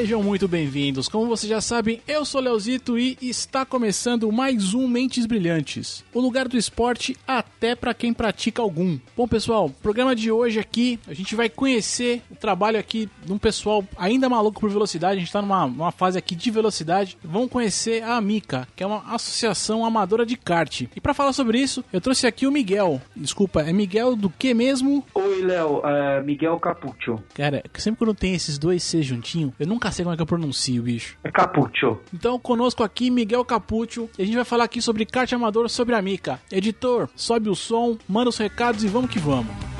Sejam muito bem-vindos. Como vocês já sabem, eu sou Leozito e está começando mais um Mentes Brilhantes. O lugar do esporte até para quem pratica algum. Bom, pessoal, programa de hoje aqui, a gente vai conhecer o trabalho aqui de um pessoal ainda maluco por velocidade. A gente está numa, numa fase aqui de velocidade. Vamos conhecer a Amica, que é uma associação amadora de kart. E para falar sobre isso, eu trouxe aqui o Miguel. Desculpa, é Miguel do que mesmo? Oi, Léo, é Miguel Capuccio. Cara, sempre quando tem esses dois C juntinho, eu nunca sei como é que eu pronuncio, bicho. É Capuccio. Então, conosco aqui, Miguel Capuccio, e a gente vai falar aqui sobre kart amador sobre a Mica. Editor, sobe o som, manda os recados e vamos que vamos.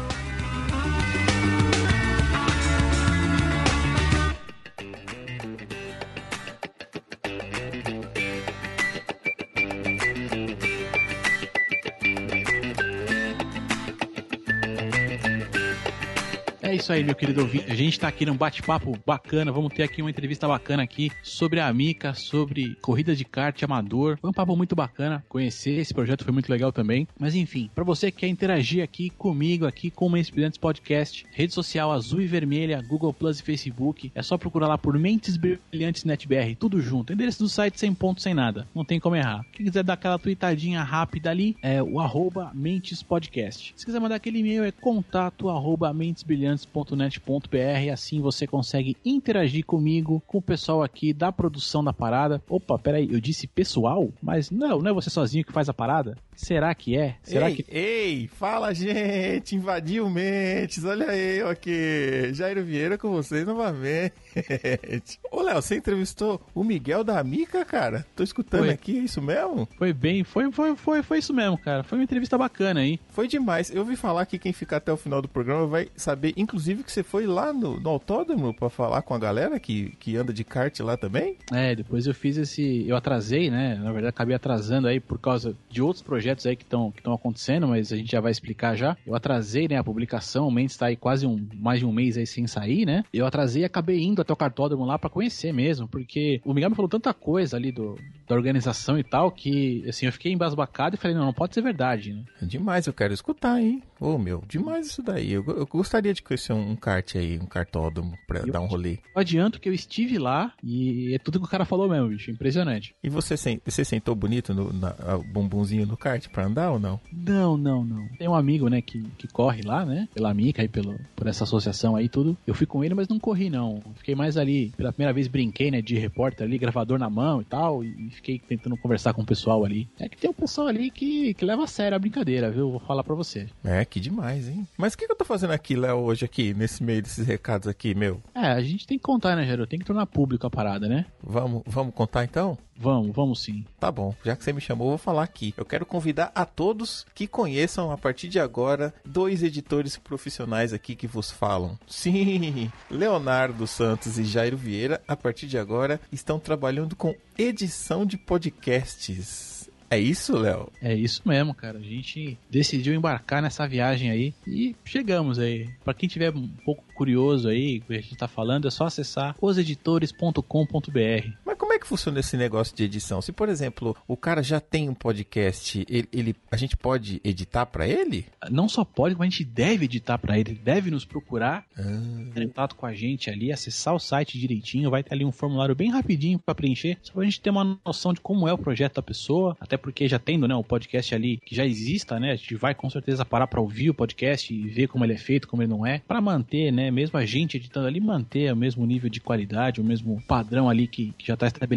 É isso aí, meu querido ouvinte. A gente está aqui num bate-papo bacana. Vamos ter aqui uma entrevista bacana aqui sobre a Amica, sobre corrida de kart amador. Foi um papo muito bacana conhecer. Esse projeto foi muito legal também. Mas enfim, para você que quer interagir aqui comigo, aqui com o Inspirantes Podcast, rede social azul e vermelha, Google Plus e Facebook, é só procurar lá por Mentes Brilhantes NetBR, tudo junto. Endereço do site sem ponto, sem nada. Não tem como errar. Quem quiser dar aquela tweetadinha rápida ali, é o arroba Mentes Podcast. Se quiser mandar aquele e-mail, é contato arroba Mentes Brilhantes 300.net.br, assim você consegue interagir comigo, com o pessoal aqui da produção da parada. Opa, peraí, eu disse pessoal? Mas não, não é você sozinho que faz a parada? Será que é? Será ei, que. Ei, fala gente, invadiu mentes, olha eu aqui, Jairo Vieira com vocês novamente. Ô Léo, você entrevistou o Miguel da Mica, cara? Tô escutando Foi. aqui, é isso mesmo? Foi bem, foi, foi, foi, foi isso mesmo, cara. Foi uma entrevista bacana aí. Foi demais. Eu ouvi falar que quem ficar até o final do programa vai saber, inclusive, que você foi lá no, no autódromo pra falar com a galera que, que anda de kart lá também. É, depois eu fiz esse. Eu atrasei, né? Na verdade, acabei atrasando aí por causa de outros projetos aí que estão que acontecendo, mas a gente já vai explicar já. Eu atrasei, né, a publicação, o Mendes tá aí quase um, mais de um mês aí sem sair, né? Eu atrasei e acabei indo até o cartódromo lá pra conhecer mesmo, porque o Miguel me falou tanta coisa ali do, da organização e tal, que assim, eu fiquei embasbacado e falei, não, não pode ser verdade, né? É Demais, eu quero escutar, hein? Ô meu, demais isso daí. Eu, eu gostaria de conhecer um, um kart aí, um cartódromo, pra Eu dar um rolê. Eu adianto que eu estive lá e é tudo que o cara falou mesmo, bicho. Impressionante. E você, você sentou bonito no na, bumbumzinho no kart pra andar ou não? Não, não, não. Tem um amigo, né, que, que corre lá, né? Pela Mica e pelo, por essa associação aí tudo. Eu fui com ele, mas não corri, não. Fiquei mais ali, pela primeira vez brinquei, né, de repórter ali, gravador na mão e tal. E fiquei tentando conversar com o pessoal ali. É que tem um pessoal ali que, que leva a sério a brincadeira, viu? Vou falar pra você. É, que demais, hein? Mas o que, que eu tô fazendo aqui, Léo, hoje aqui, nesse meio desses recados aqui, meu? É, a gente tem que contar, né, Gero? Tem que tornar público a parada, né? Vamos, vamos contar então? Vamos, vamos sim. Tá bom, já que você me chamou, eu vou falar aqui. Eu quero convidar a todos que conheçam, a partir de agora, dois editores profissionais aqui que vos falam. Sim, Leonardo Santos e Jairo Vieira, a partir de agora, estão trabalhando com edição de podcasts. É isso, Léo? É isso mesmo, cara. A gente decidiu embarcar nessa viagem aí e chegamos aí. Pra quem tiver um pouco curioso aí, o que a gente tá falando, é só acessar oseditores.com.br. Mas como que funciona esse negócio de edição? Se, por exemplo, o cara já tem um podcast, ele, ele- a gente pode editar pra ele? Não só pode, como a gente deve editar pra ele, ele deve nos procurar, Ah, entrar em contato com a gente ali, acessar o site direitinho, vai ter ali um formulário bem rapidinho pra preencher, só pra gente ter uma noção de como é o projeto da pessoa, até porque já tendo, né, o podcast ali que já exista, né, a gente vai com certeza parar pra ouvir o podcast e ver como ele é feito, como ele não é, pra manter, né, mesmo a gente editando ali, manter o mesmo nível de qualidade, o mesmo padrão ali que, que já tá estabelecido,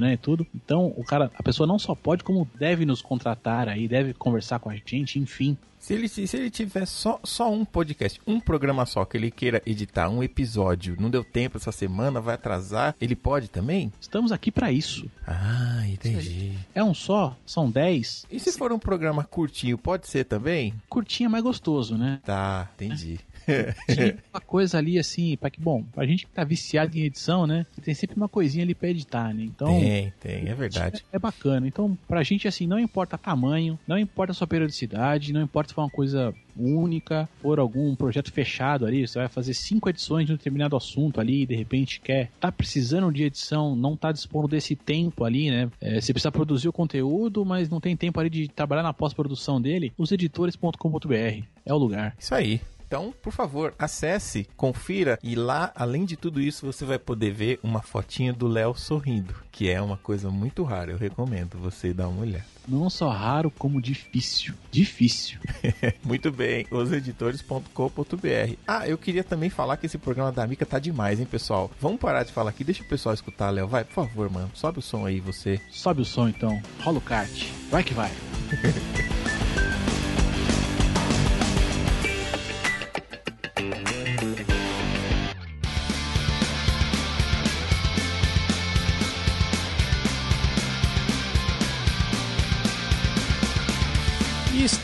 né, e tudo. Então, o cara, a pessoa não só pode, como deve nos contratar aí, deve conversar com a gente, enfim. Se ele, se ele tiver só, só um podcast, um programa só, que ele queira editar um episódio, não deu tempo essa semana, vai atrasar, ele pode também? Estamos aqui pra isso. Ah, entendi. É um só? São 10? E se for um programa curtinho, pode ser também? Curtinho é mais gostoso, né? Tá, entendi. Tinha uma coisa ali assim, para que, bom, pra gente que tá viciado em edição, né? Tem sempre uma coisinha ali pra editar, né? Então. Tem, tem, é verdade. É bacana. Então, pra gente, assim, não importa tamanho, não importa a sua periodicidade, não importa se for uma coisa única, for algum projeto fechado ali, você vai fazer cinco edições de um determinado assunto ali, e de repente quer, tá precisando de edição, não tá dispondo desse tempo ali, né? É, você precisa produzir o conteúdo, mas não tem tempo ali de trabalhar na pós-produção dele, os editores.com.br é o lugar. Isso aí. Então, por favor, acesse, confira e lá, além de tudo isso, você vai poder ver uma fotinha do Léo sorrindo, que é uma coisa muito rara. Eu recomendo você dar uma olhada. Não só raro, como difícil. Difícil. Muito bem, oseditores.com.br. Ah, eu queria também falar que esse programa da Mica tá demais, hein, pessoal? Vamos parar de falar aqui, deixa o pessoal escutar, Léo. Vai, por favor, mano. Sobe o som aí, você. Sobe o som então. Rola o kart. Vai que vai.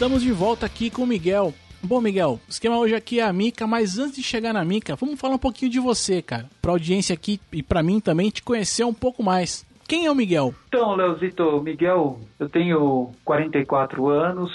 estamos de volta aqui com o Miguel. Bom, Miguel, o esquema hoje aqui é a Mica, mas antes de chegar na Mica, vamos falar um pouquinho de você, cara. Pra audiência aqui e pra mim também te conhecer um pouco mais. Quem é o Miguel? Então, Leozito, Miguel, eu tenho 44 anos,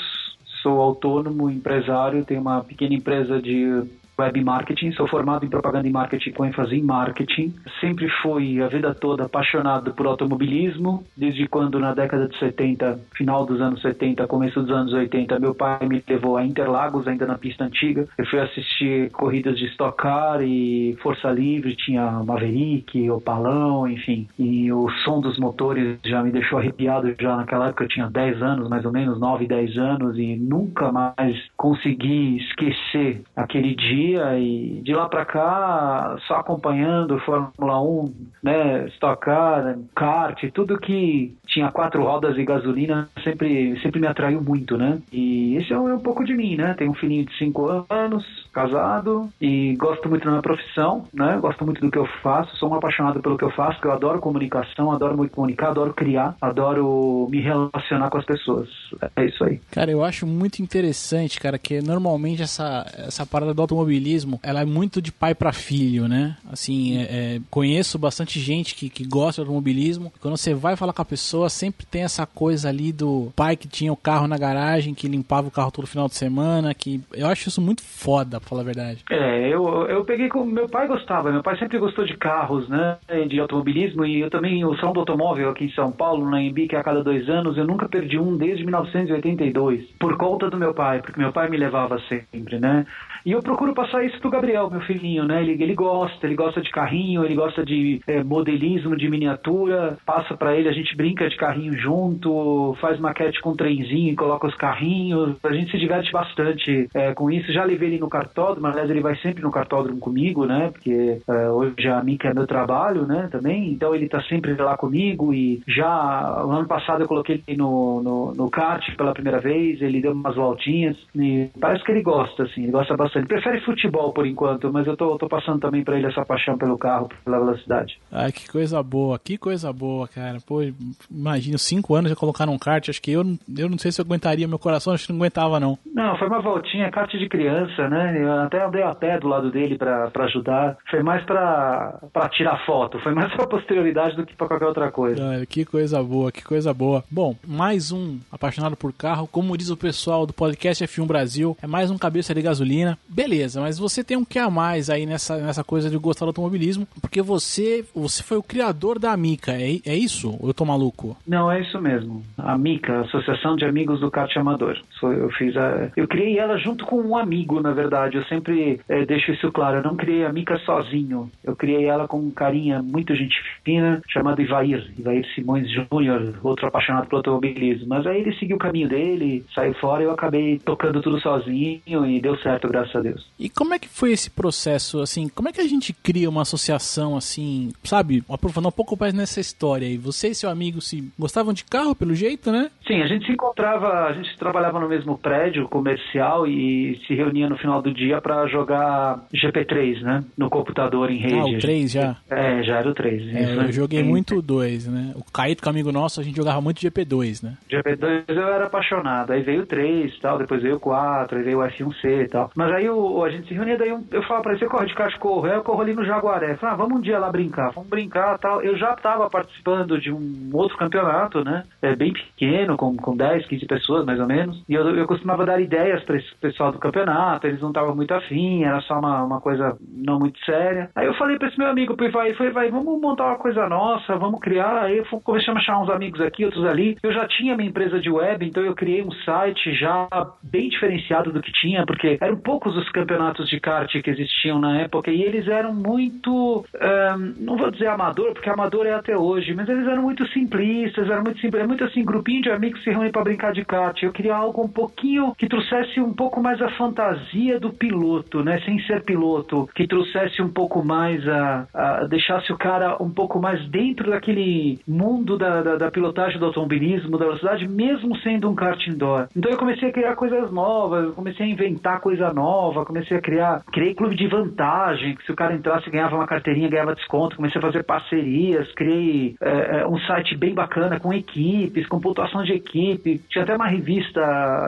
sou autônomo, empresário, tenho uma pequena empresa de web marketing, sou formado em propaganda e marketing com ênfase em marketing. Sempre fui a vida toda apaixonado por automobilismo, desde quando na década de 70, final dos anos 70, começo dos anos 80, meu pai me levou a Interlagos, ainda na pista antiga. Eu fui assistir corridas de Stock Car e Força Livre, tinha Maverick, Opalão, enfim. E o som dos motores já me deixou arrepiado já naquela época, eu tinha 10 anos, mais ou menos, 9, 10 anos, e nunca mais consegui esquecer aquele dia e de lá para cá só acompanhando Fórmula 1, né, Stock Car, kart, tudo que tinha quatro rodas e gasolina sempre sempre me atraiu muito, né? E esse é um, é um pouco de mim, né? Tenho um filhinho de cinco anos, casado e gosto muito da minha profissão, né? Gosto muito do que eu faço, sou um apaixonado pelo que eu faço, que eu adoro comunicação, adoro muito comunicar, adoro criar, adoro me relacionar com as pessoas. É isso aí. Cara, eu acho muito interessante, cara, que normalmente essa, essa parada do automobilismo, ela é muito de pai para filho, né? Assim, é, é, conheço bastante gente que, que gosta de automobilismo. Quando você vai falar com a pessoa, sempre tem essa coisa ali do pai que tinha o carro na garagem, que limpava o carro todo final de semana, que eu acho isso muito foda, falar a verdade. É, eu, eu peguei com. Meu pai gostava, meu pai sempre gostou de carros, né? De automobilismo, e eu também, o Salão do Automóvel aqui em São Paulo, na Embi, que é a cada dois anos, eu nunca perdi um desde 1982, por conta do meu pai, porque meu pai me levava sempre, né? E eu procuro passar isso pro Gabriel, meu filhinho, né? Ele, ele gosta, ele gosta de carrinho, ele gosta de é, modelismo, de miniatura. Passa para ele, a gente brinca de carrinho junto, faz maquete com trenzinho e coloca os carrinhos. A gente se diverte bastante é, com isso. Já levei ele no cartódromo, aliás, ele vai sempre no cartódromo comigo, né? Porque é, hoje a Mica é meu trabalho, né? Também. Então ele tá sempre lá comigo e já no ano passado eu coloquei ele no, no, no kart pela primeira vez, ele deu umas voltinhas e parece que ele gosta, assim, ele gosta bastante. Ele prefere futebol por enquanto, mas eu tô, tô passando também para ele essa paixão pelo carro, pela velocidade. Ai, que coisa boa, que coisa boa, cara. Pô, imagina, cinco anos já colocar um kart, acho que eu, eu não sei se eu aguentaria, meu coração acho que não aguentava, não. Não, foi uma voltinha, kart de criança, né? Eu até andei a pé do lado dele para ajudar. Foi mais para tirar foto, foi mais pra posterioridade do que pra qualquer outra coisa. Ai, que coisa boa, que coisa boa. Bom, mais um apaixonado por carro, como diz o pessoal do podcast F1 Brasil, é mais um cabeça de gasolina. Beleza, mas você tem um que a mais aí nessa, nessa coisa de gostar do automobilismo, porque você você foi o criador da Amica, é, é isso? Ou eu tô maluco? Não, é isso mesmo. A Amica, Associação de Amigos do Kart Amador. Eu fiz a, eu criei ela junto com um amigo, na verdade. Eu sempre é, deixo isso claro. Eu não criei a Mica sozinho. Eu criei ela com um carinha muito gente fina, chamado Ivair, Ivair Simões Júnior, outro apaixonado pelo automobilismo. Mas aí ele seguiu o caminho dele, saiu fora e eu acabei tocando tudo sozinho e deu certo, graças a Deus. E como é que foi esse processo, assim, como é que a gente cria uma associação, assim, sabe, aprofundar um pouco mais nessa história aí? Você e seu amigo se gostavam de carro, pelo jeito, né? Sim, a gente se encontrava, a gente trabalhava no mesmo prédio comercial e se reunia no final do dia para jogar GP3, né, no computador em rede. Ah, o 3 já? É, já era o 3. É, eu joguei muito o 2, né? O Caíto, com amigo nosso, a gente jogava muito GP2, né? GP2 eu era apaixonado, aí veio o 3 e tal, depois veio o 4, aí veio o F1C e tal. Mas aí o, a gente se reunia, daí eu falava pra ele, você corre de kart, corro. Aí eu corro ali no Jaguaré. Falei, ah, vamos um dia lá brincar, vamos brincar tal. Eu já estava participando de um outro campeonato, né? É, bem pequeno, com, com 10, 15 pessoas mais ou menos. E eu, eu costumava dar ideias para esse pessoal do campeonato, eles não estavam tava muito afim, era só uma, uma coisa não muito séria. Aí eu falei pra esse meu amigo, vai, foi, vai, vamos montar uma coisa nossa, vamos criar. Aí eu comecei a chamar uns amigos aqui, outros ali. Eu já tinha minha empresa de web, então eu criei um site já bem diferenciado do que tinha, porque eram poucos os campeonatos de kart que existiam na época e eles eram muito, um, não vou dizer amador, porque amador é até hoje, mas eles eram muito simplistas, eram muito simples, muito assim, grupinho de amigos se reúnem para brincar de kart. Eu queria algo um pouquinho que trouxesse um pouco mais a fantasia do piloto, né, sem ser piloto, que trouxesse um pouco mais a, a deixasse o cara um pouco mais dentro daquele mundo da, da, da pilotagem do automobilismo, da velocidade, mesmo sendo um kart indoor. Então eu comecei a criar coisas novas, comecei a inventar coisa nova, comecei a criar, criei clube de vantagem, que se o cara entrasse ganhava uma carteirinha, ganhava desconto, comecei a fazer parcerias, criei é, um site bem bacana com equipes, com pontuação de equipe, tinha até uma revista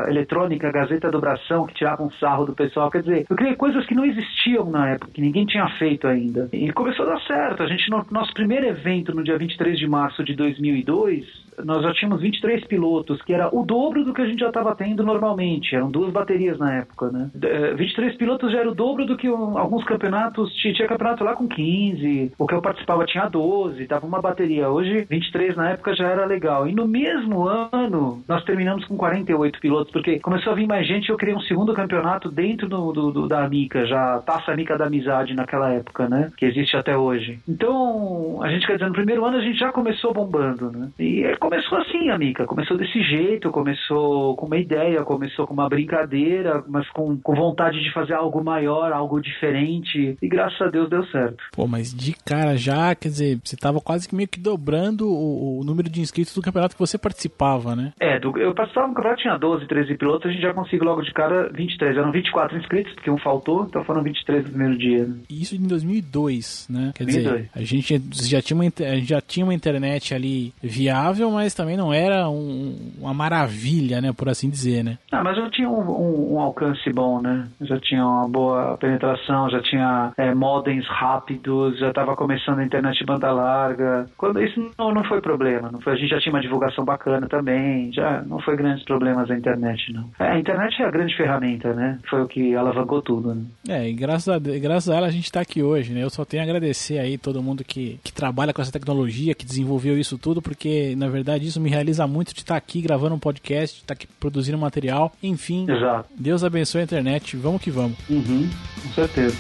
eletrônica, Gazeta do Bração, que tirava um sarro do pessoal, quer dizer, eu criei coisas que não existiam na época, que ninguém tinha feito ainda. E começou a dar certo, a gente, no nosso primeiro evento, no dia 23 de março de 2002, nós já tínhamos 23 pilotos, que era o dobro do que a gente já estava tendo normalmente. Eram duas baterias na época, né? 23 pilotos já era o dobro do que alguns campeonatos. Tinha, campeonato lá com 15, o que eu participava tinha 12, tava uma bateria. Hoje, 23 na época já era legal. E no mesmo ano, nós terminamos com 48 pilotos, porque começou a vir mais gente eu criei um segundo campeonato dentro do, do, do da Amica, já Taça Amica da Amizade naquela época, né? Que existe até hoje. Então, a gente quer dizer, no primeiro ano a gente já começou bombando, né? E é começou assim, amiga. Começou desse jeito, começou com uma ideia, começou com uma brincadeira, mas com, com vontade de fazer algo maior, algo diferente. E graças a Deus deu certo. Pô, mas de cara já, quer dizer, você tava quase que meio que dobrando o, o número de inscritos do campeonato que você participava, né? É, do, eu participava no campeonato, tinha 12, 13 pilotos, a gente já conseguiu logo de cara 23. Eram 24 inscritos, porque um faltou, então foram 23 no primeiro dia. Né? Isso em 2002, né? Quer 2002. dizer, a gente já tinha, uma, já tinha uma internet ali viável, mas também não era um, uma maravilha, né, por assim dizer, né? Ah, mas já tinha um, um, um alcance bom, né? Já tinha uma boa penetração, já tinha é, modems rápidos, já estava começando a internet banda larga. Quando isso não, não foi problema, não foi. A gente já tinha uma divulgação bacana também, já não foi grandes problemas a internet, não. É, a internet é a grande ferramenta, né? Foi o que alavancou tudo. Né? É, e graças a, graças a ela a gente está aqui hoje, né? Eu só tenho a agradecer aí todo mundo que, que trabalha com essa tecnologia, que desenvolveu isso tudo, porque na verdade verdade, isso me realiza muito de estar aqui gravando um podcast, de estar aqui produzindo material. Enfim, Exato. Deus abençoe a internet. Vamos que vamos. Uhum, com certeza.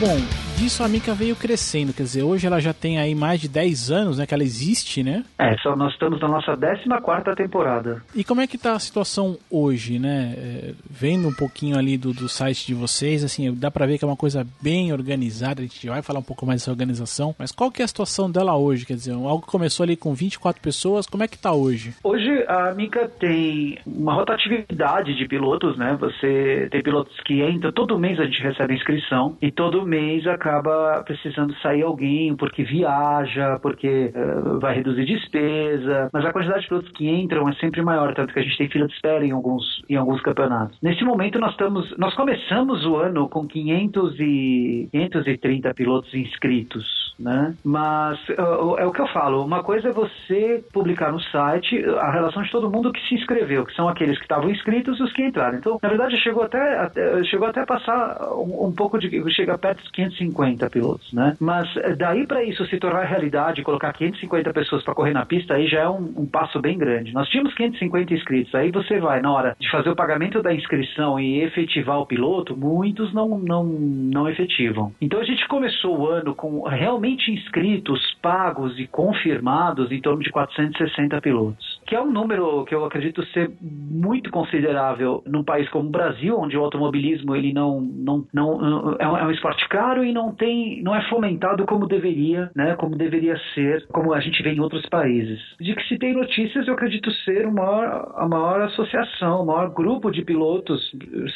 Bom, disso a Mika veio crescendo, quer dizer, hoje ela já tem aí mais de 10 anos, né, que ela existe, né? É, só nós estamos na nossa 14 temporada. E como é que tá a situação hoje, né? É, vendo um pouquinho ali do, do site de vocês, assim, dá pra ver que é uma coisa bem organizada, a gente vai falar um pouco mais dessa organização, mas qual que é a situação dela hoje? Quer dizer, algo que começou ali com 24 pessoas, como é que tá hoje? Hoje a Mika tem uma rotatividade de pilotos, né? Você tem pilotos que entram, todo mês a gente recebe inscrição e todo mês a acaba precisando sair alguém porque viaja, porque uh, vai reduzir despesa, mas a quantidade de pilotos que entram é sempre maior, tanto que a gente tem fila de espera em alguns, em alguns campeonatos. Nesse momento nós estamos, nós começamos o ano com 500 e, 530 pilotos inscritos né? Mas uh, é o que eu falo, uma coisa é você publicar no site a relação de todo mundo que se inscreveu, que são aqueles que estavam inscritos e os que entraram. Então, na verdade, chegou até, até chegou até a passar um, um, pouco de chega perto dos 550 pilotos, né? Mas eh, daí para isso se tornar realidade, colocar 550 pessoas para correr na pista, aí já é um, um, passo bem grande. Nós tínhamos 550 inscritos, aí você vai na hora de fazer o pagamento da inscrição e efetivar o piloto, muitos não não não efetivam. Então a gente começou o ano com realmente realmente inscritos, pagos e confirmados em torno de 460 pilotos, que é um número que eu acredito ser muito considerável num país como o Brasil, onde o automobilismo ele não, não, não é, um, é um esporte caro e não tem, não é fomentado como deveria, né, como deveria ser, como a gente vê em outros países. De que se tem notícias, eu acredito ser maior, a maior associação, o maior grupo de pilotos,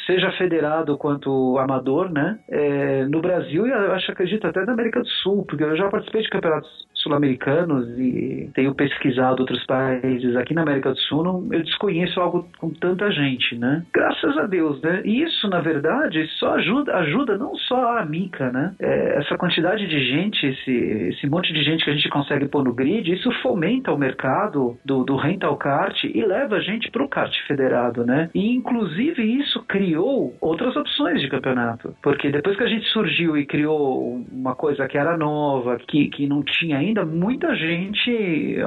seja federado quanto amador, né, é, no Brasil e eu acho acredito até na América do Sul, porque eu já participei de campeonatos sul-americanos e tenho pesquisado outros países aqui na América do Sul, não, eu desconheço algo com tanta gente, né? Graças a Deus, né? E isso, na verdade, só ajuda, ajuda não só a Mica, né? É, essa quantidade de gente, esse, esse monte de gente que a gente consegue pôr no grid, isso fomenta o mercado do, do rental kart e leva a gente para o kart federado, né? E inclusive isso criou outras opções de campeonato, porque depois que a gente surgiu e criou uma coisa que era nova, que, que não tinha ainda, muita gente,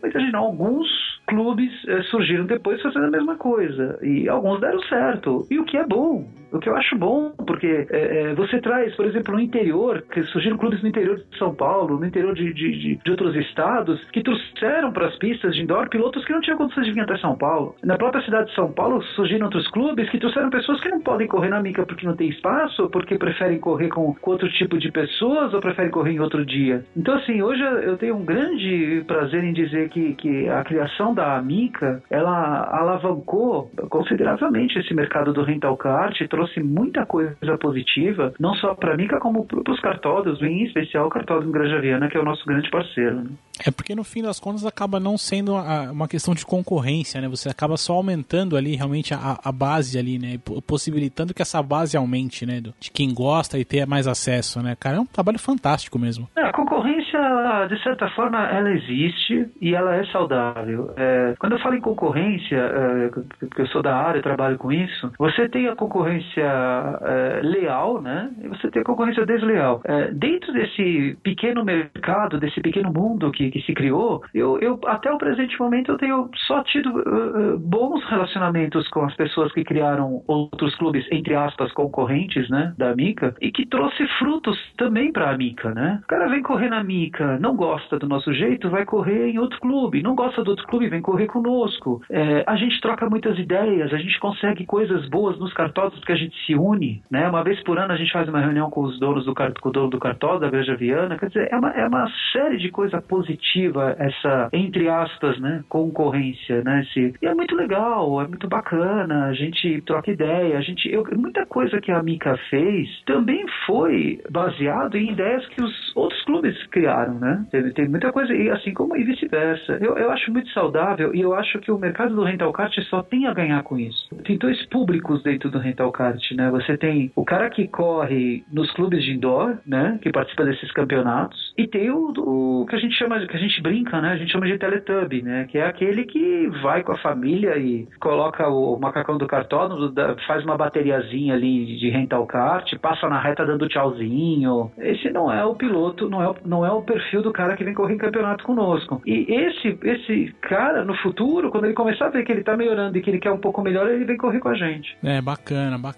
muita gente, alguns clubes eh, surgiram depois fazendo a mesma coisa e alguns deram certo. E o que é bom o que eu acho bom, porque é, é, você traz, por exemplo, no interior, que surgiram clubes no interior de São Paulo, no interior de, de, de, outros estados, que trouxeram para as pistas de indoor pilotos que não tinham condições de vir até São Paulo. Na própria cidade de São Paulo surgiram outros clubes que trouxeram pessoas que não podem correr na mica porque não tem espaço, ou porque preferem correr com, com outro tipo de pessoas, ou preferem correr em outro dia. Então, assim, hoje eu tenho um grande prazer em dizer que, que a criação da Mica, ela alavancou consideravelmente esse mercado do rental kart, trouxe trouxe muita coisa positiva, não só para mim, como para os cartódromos, em especial o cartódromo Granja Viana, que é o nosso grande parceiro. Né? É porque no fim das contas acaba não sendo uma questão de concorrência, né? Você acaba só aumentando ali realmente a, a base ali, né? Possibilitando que essa base aumente, né? De quem gosta e ter mais acesso, né? Cara, é um trabalho fantástico mesmo. É, a concorrência, de certa forma, ela existe e ela é saudável. É, quando eu falo em concorrência, é, porque eu sou da área, trabalho com isso, você tem a concorrência é, leal, né? E você tem concorrência desleal. É, dentro desse pequeno mercado, desse pequeno mundo que, que se criou, eu, eu, até o presente momento eu tenho só tido uh, bons relacionamentos com as pessoas que criaram outros clubes, entre aspas, concorrentes, né? Da Mica, e que trouxe frutos também para a Mica, né? O cara vem correr na Mica, não gosta do nosso jeito, vai correr em outro clube. Não gosta do outro clube, vem correr conosco. É, a gente troca muitas ideias, a gente consegue coisas boas nos cartódromos que a gente se une, né? Uma vez por ano a gente faz uma reunião com os donos do, com o dono do cartódromo, da Igreja Viana. Quer dizer, é uma, é uma série de coisa positiva essa, entre aspas, né? Concorrência, né? Esse, e é muito legal, é muito bacana, a gente troca ideia, a gente... Eu, muita coisa que a Mica fez também foi baseado em ideias que os outros clubes criaram, né? Tem, tem muita coisa, e assim como e vice-versa. Eu, eu acho muito saudável e eu acho que o mercado do rental kart só tem a ganhar com isso. Tem dois públicos dentro do rental kart, né? Você tem o cara que corre nos clubes de indoor, né? Que participa desses campeonatos, e tem o, o que a gente chama, que a gente brinca, né? A gente chama de Teletubby, né? Que é aquele que vai com a família e coloca o macacão do cartódromo, faz uma bateriazinha ali de rental kart, passa na reta dando tchauzinho. Esse não é o piloto, não é o, não é o perfil do cara que vem correr em campeonato conosco. E esse, esse cara, no futuro, quando ele começar a ver que ele tá melhorando e que ele quer um pouco melhor, ele vem correr com a gente. É, bacana, bacana.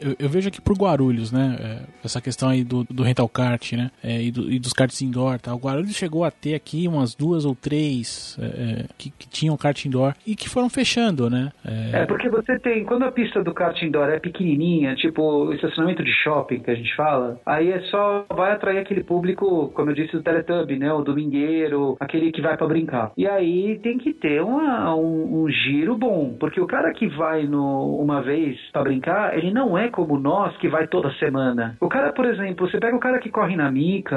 Eu, eu vejo aqui por Guarulhos, né? É, essa questão aí do, do rental kart, né? É, e, do, e, dos karts indoor, tá? O Guarulhos chegou a ter aqui umas duas ou três é, é que, que, tinham kart indoor e que foram fechando, né? É... é... porque você tem, quando a pista do kart indoor é pequenininha, tipo o estacionamento de shopping que a gente fala, aí é só vai atrair aquele público, como eu disse, do Teletubby, né? O domingueiro, aquele que vai para brincar. E aí tem que ter uma, um, um, giro bom, porque o cara que vai no, uma vez para brincar, ele não é como nós que vai toda semana. O cara, por exemplo, você pega o cara que corre na Mica,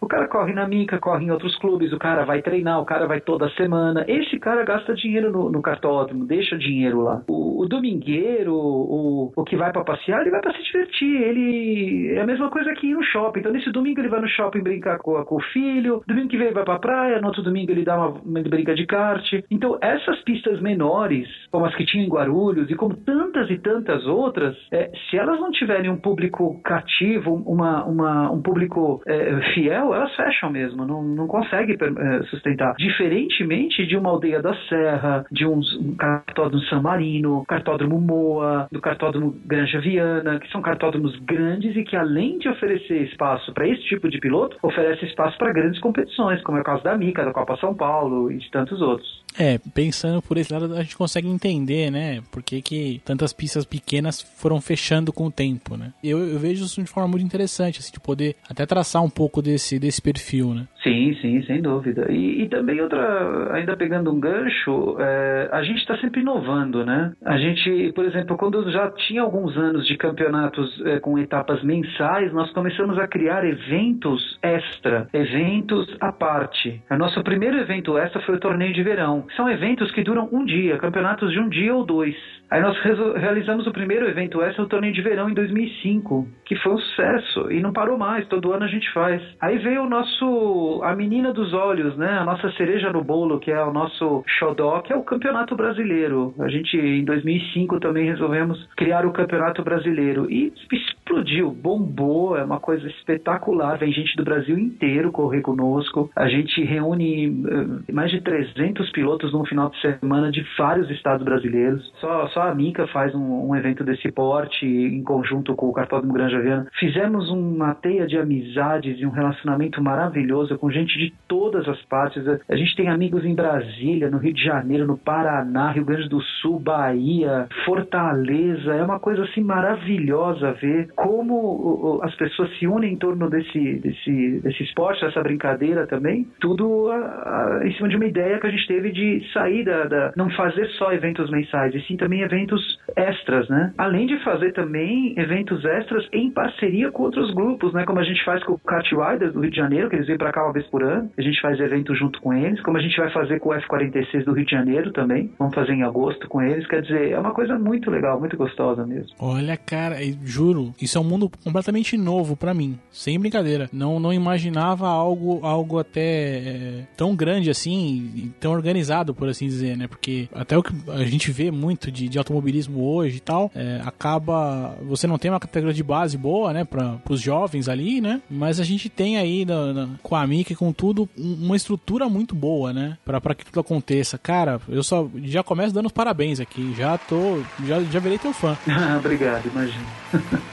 o cara corre na Mica, corre em outros clubes, o cara vai treinar, o cara vai toda semana. Esse cara gasta dinheiro no, no cartódromo, deixa dinheiro lá. O, o domingueiro, o, o que vai para passear, ele vai para se divertir. Ele é a mesma coisa que ir no shopping. Então, nesse domingo ele vai no shopping brincar com, com o filho, domingo que vem ele vai pra praia, no outro domingo ele dá uma, uma brinca de kart. Então, essas pistas menores, como as que tinha em Guarulhos e como tantas e tantas outras, é, se elas não tiverem um público cativo, uma, uma, um público é, fiel, elas fecham mesmo, não, não consegue é, sustentar. Diferentemente de uma aldeia da Serra, de um, um cartódromo San Marino, cartódromo Moa, do cartódromo Granja Viana, que são cartódromos grandes e que além de oferecer espaço para esse tipo de piloto, oferece espaço para grandes competições, como é o caso da Mica, da Copa São Paulo e de tantos outros. É, pensando por esse lado, a gente consegue entender, né, por que, que tantas pistas pequenas foram fechando com o tempo, né? Eu, eu vejo isso de forma muito interessante, assim, de poder até traçar um pouco desse, desse perfil, né? Sim, sim, sem dúvida. E, e também outra, ainda pegando um gancho, é, a gente está sempre inovando, né? A gente, por exemplo, quando já tinha alguns anos de campeonatos é, com etapas mensais, nós começamos a criar eventos extra, eventos à parte. O nosso primeiro evento extra foi o torneio de verão. São eventos que duram um dia, campeonatos de um dia ou dois. Aí nós realizamos o primeiro evento extra, o torneio de verão, em 2005, que foi um sucesso e não parou mais, todo ano a gente faz. Aí veio o nosso, a menina dos olhos, né, a nossa cereja no bolo, que é o nosso xodó, que é o Campeonato Brasileiro. A gente, em 2005, também resolvemos criar o Campeonato Brasileiro. E explodiu, bombou, é uma coisa espetacular, vem gente do Brasil inteiro correr conosco, a gente reúne uh, mais de 300 pilotos num final de semana de vários estados brasileiros, só só a Mica faz um, um, evento desse porte em conjunto com o Cartódromo Granja Viana. Fizemos uma teia de amizades e um relacionamento maravilhoso com gente de todas as partes. A gente tem amigos em Brasília, no Rio de Janeiro, no Paraná, Rio Grande do Sul, Bahia, Fortaleza. É uma coisa assim maravilhosa ver como as pessoas se unem em torno desse, desse, desse esporte, dessa brincadeira também. Tudo a, a, em cima de uma ideia que a gente teve de sair da, da não fazer só eventos mensais, e sim também eventos extras, né? Além de fazer também eventos extras em parceria com outros grupos, né? Como a gente faz com o Kart Riders do Rio de Janeiro, que eles vêm para cá uma vez por ano. A gente faz evento junto com eles, como a gente vai fazer com o F46 do Rio de Janeiro também. Vamos fazer em agosto com eles. Quer dizer, é uma coisa muito legal, muito gostosa mesmo. Olha, cara, juro, isso é um mundo completamente novo para mim, sem brincadeira. Não, não imaginava algo, algo até é, tão grande assim, tão organizado, por assim dizer, né? Porque até o que a gente vê muito de, de automobilismo hoje e tal, é, acaba. Você não tem uma categoria de base boa, né, para os jovens ali, né? Mas a gente tem aí na, com a Mickey, com tudo, uma estrutura muito boa, né, para que tudo aconteça. Cara, eu só já começo dando os parabéns aqui, já tô. Já, já virei teu fã. Obrigado, imagina.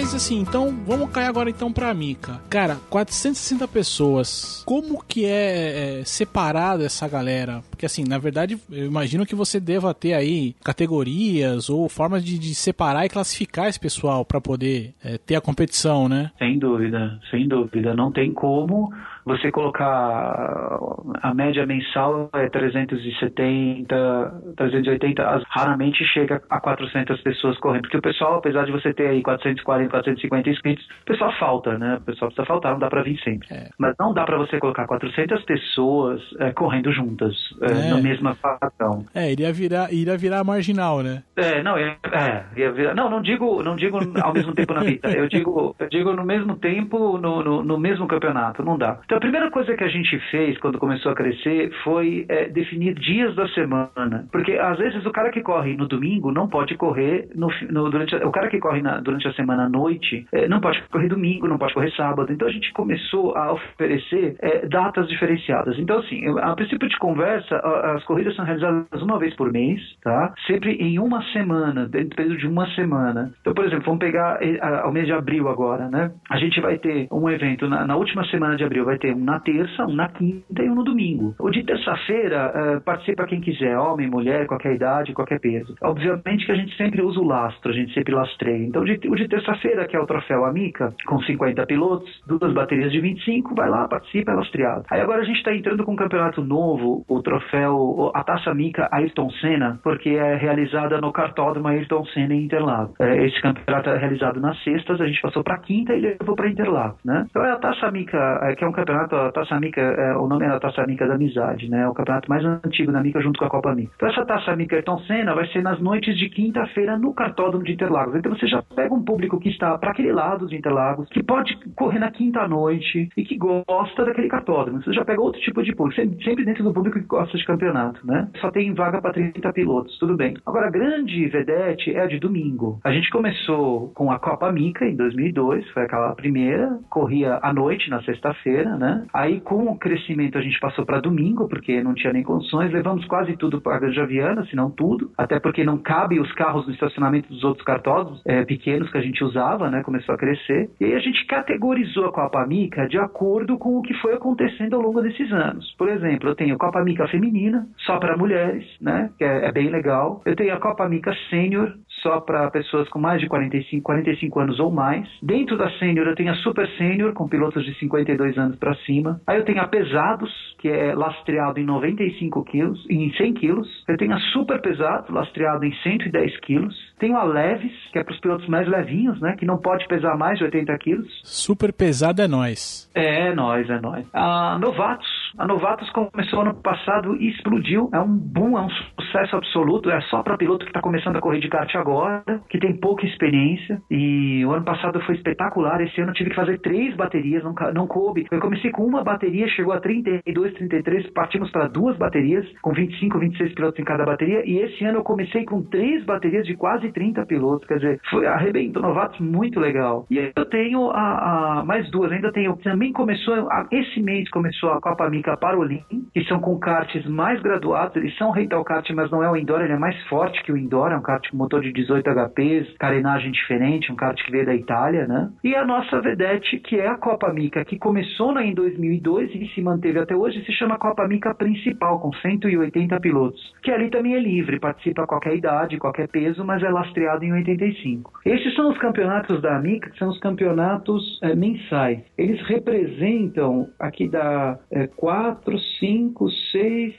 Mas assim, então vamos cair agora então pra Mica. Cara, 460 pessoas. Como que é, é separado essa galera? Porque assim, na verdade, eu imagino que você deva ter aí categorias ou formas de, de separar e classificar esse pessoal para poder é, ter a competição, né? Sem dúvida, sem dúvida. Não tem como você colocar a média mensal é 370, 380, raramente chega a 400 pessoas correndo, porque o pessoal, apesar de você ter aí 440, 450 inscritos, o pessoal falta, né? O pessoal precisa faltar, não dá para vir sempre. É. Mas não dá para você colocar 400 pessoas é, correndo juntas, é, é. na mesma padrão. É, iria virar, iria virar marginal, né? É, não, é, ia virar, não, não digo, não digo ao mesmo tempo na vida, eu digo, eu digo no mesmo tempo, no, no, no mesmo campeonato, não dá. Então, a primeira coisa que a gente fez quando começou a crescer foi é, definir dias da semana. Porque às vezes o cara que corre no domingo não pode correr no, no durante a, o cara que corre na, durante a semana à noite é, não pode correr domingo, não pode correr sábado. Então a gente começou a oferecer é, datas diferenciadas. Então assim, a princípio de conversa, as corridas são realizadas uma vez por mês, tá? Sempre em uma semana, dentro do período de uma semana. Então, por exemplo, vamos pegar é, o mês de abril agora, né? A gente vai ter um evento na, na última semana de abril, vai ter um na terça, um na quinta e um no domingo. O de terça-feira uh, participa quem quiser, homem, mulher, qualquer idade, qualquer peso. Obviamente que a gente sempre usa o lastro, a gente sempre lastreia. Então, de, o de terça-feira, que é o troféu Amica, com 50 pilotos, duas baterias de 25, vai lá, participa, é lastreado. Aí agora a gente está entrando com um campeonato novo, o troféu, a taça Amica Ayrton Senna, porque é realizada no cartódromo Ayrton Senna em Interlagos. É, esse campeonato é realizado nas sextas, a gente passou para quinta e levou para Interlagos, né? Então é a taça Amica, é, que é um campeonato, a taça Mica, é, o nome é a Taça Mica da Amizade, né? É o campeonato mais antigo da Mica junto com a Copa Mica. Então essa Taça Mica Ayrton Senna vai ser nas noites de quinta-feira no Cartódromo de Interlagos. Então você já pega um público que está para aquele lado de Interlagos, que pode correr na quinta noite e que gosta daquele cartódromo. Você já pega outro tipo de público, sempre dentro do público que gosta de campeonato, né? Só tem vaga para 30 pilotos, tudo bem. Agora, a grande vedete é a de domingo. A gente começou com a Copa Mica em 2002, foi aquela primeira, corria à noite, na sexta-feira, né? Aí, com o crescimento, a gente passou para domingo, porque não tinha nem condições, levamos quase tudo para a Granja Viana, se não tudo, até porque não cabe os carros no estacionamento dos outros cartódromos é, pequenos que a gente usava, né? Começou a crescer. E aí a gente categorizou a Copa Mica de acordo com o que foi acontecendo ao longo desses anos. Por exemplo, eu tenho a Copa Mica feminina, só para mulheres, né? Que é, é bem legal. Eu tenho a Copa Mica Sênior, só para pessoas com mais de 45, 45 anos ou mais. Dentro da Sênior eu tenho a Super Sênior, com pilotos de 52 anos para cima. Aí eu tenho a Pesados, que é lastreado em 95 quilos, em 100 quilos. Eu tenho a Super Pesado, lastreado em 110 quilos. Tenho a Leves, que é para os pilotos mais levinhos, né? Que não pode pesar mais de 80 quilos. Super pesado é nós. É, nós, é nós. A Novatos. A Novatos começou ano passado e explodiu. É um boom, é um sucesso absoluto. É só para piloto que está começando a correr de kart agora, que tem pouca experiência. E o ano passado foi espetacular. Esse ano eu tive que fazer três baterias, não, não coube. Eu comecei com uma bateria, chegou a 32, 33, partimos para duas baterias, com 25, 26 pilotos em cada bateria. E esse ano eu comecei com três baterias de quase 30 pilotos. Quer dizer, foi, arrebentou novatos muito legal. E eu tenho a, a, mais duas, ainda tenho. Também começou, a, esse mês começou a Copa Mica Parolin, que são com karts mais graduados. Eles são rental kart, mas não é o indoor, ele é mais forte que o indoor. É um kart com motor de 18 HPs, carenagem diferente, um kart que veio da Itália, né? E a nossa vedete, que é a Copa Mica, que começou em 2002 e se manteve até hoje, se chama Copa Mica Principal, com 180 pilotos. Que ali também é livre, participa a qualquer idade, qualquer peso, mas é lastreado em 85. Esses são os campeonatos da Mica, que são os campeonatos é, mensais. Eles representam, aqui é, 4, 5, 6,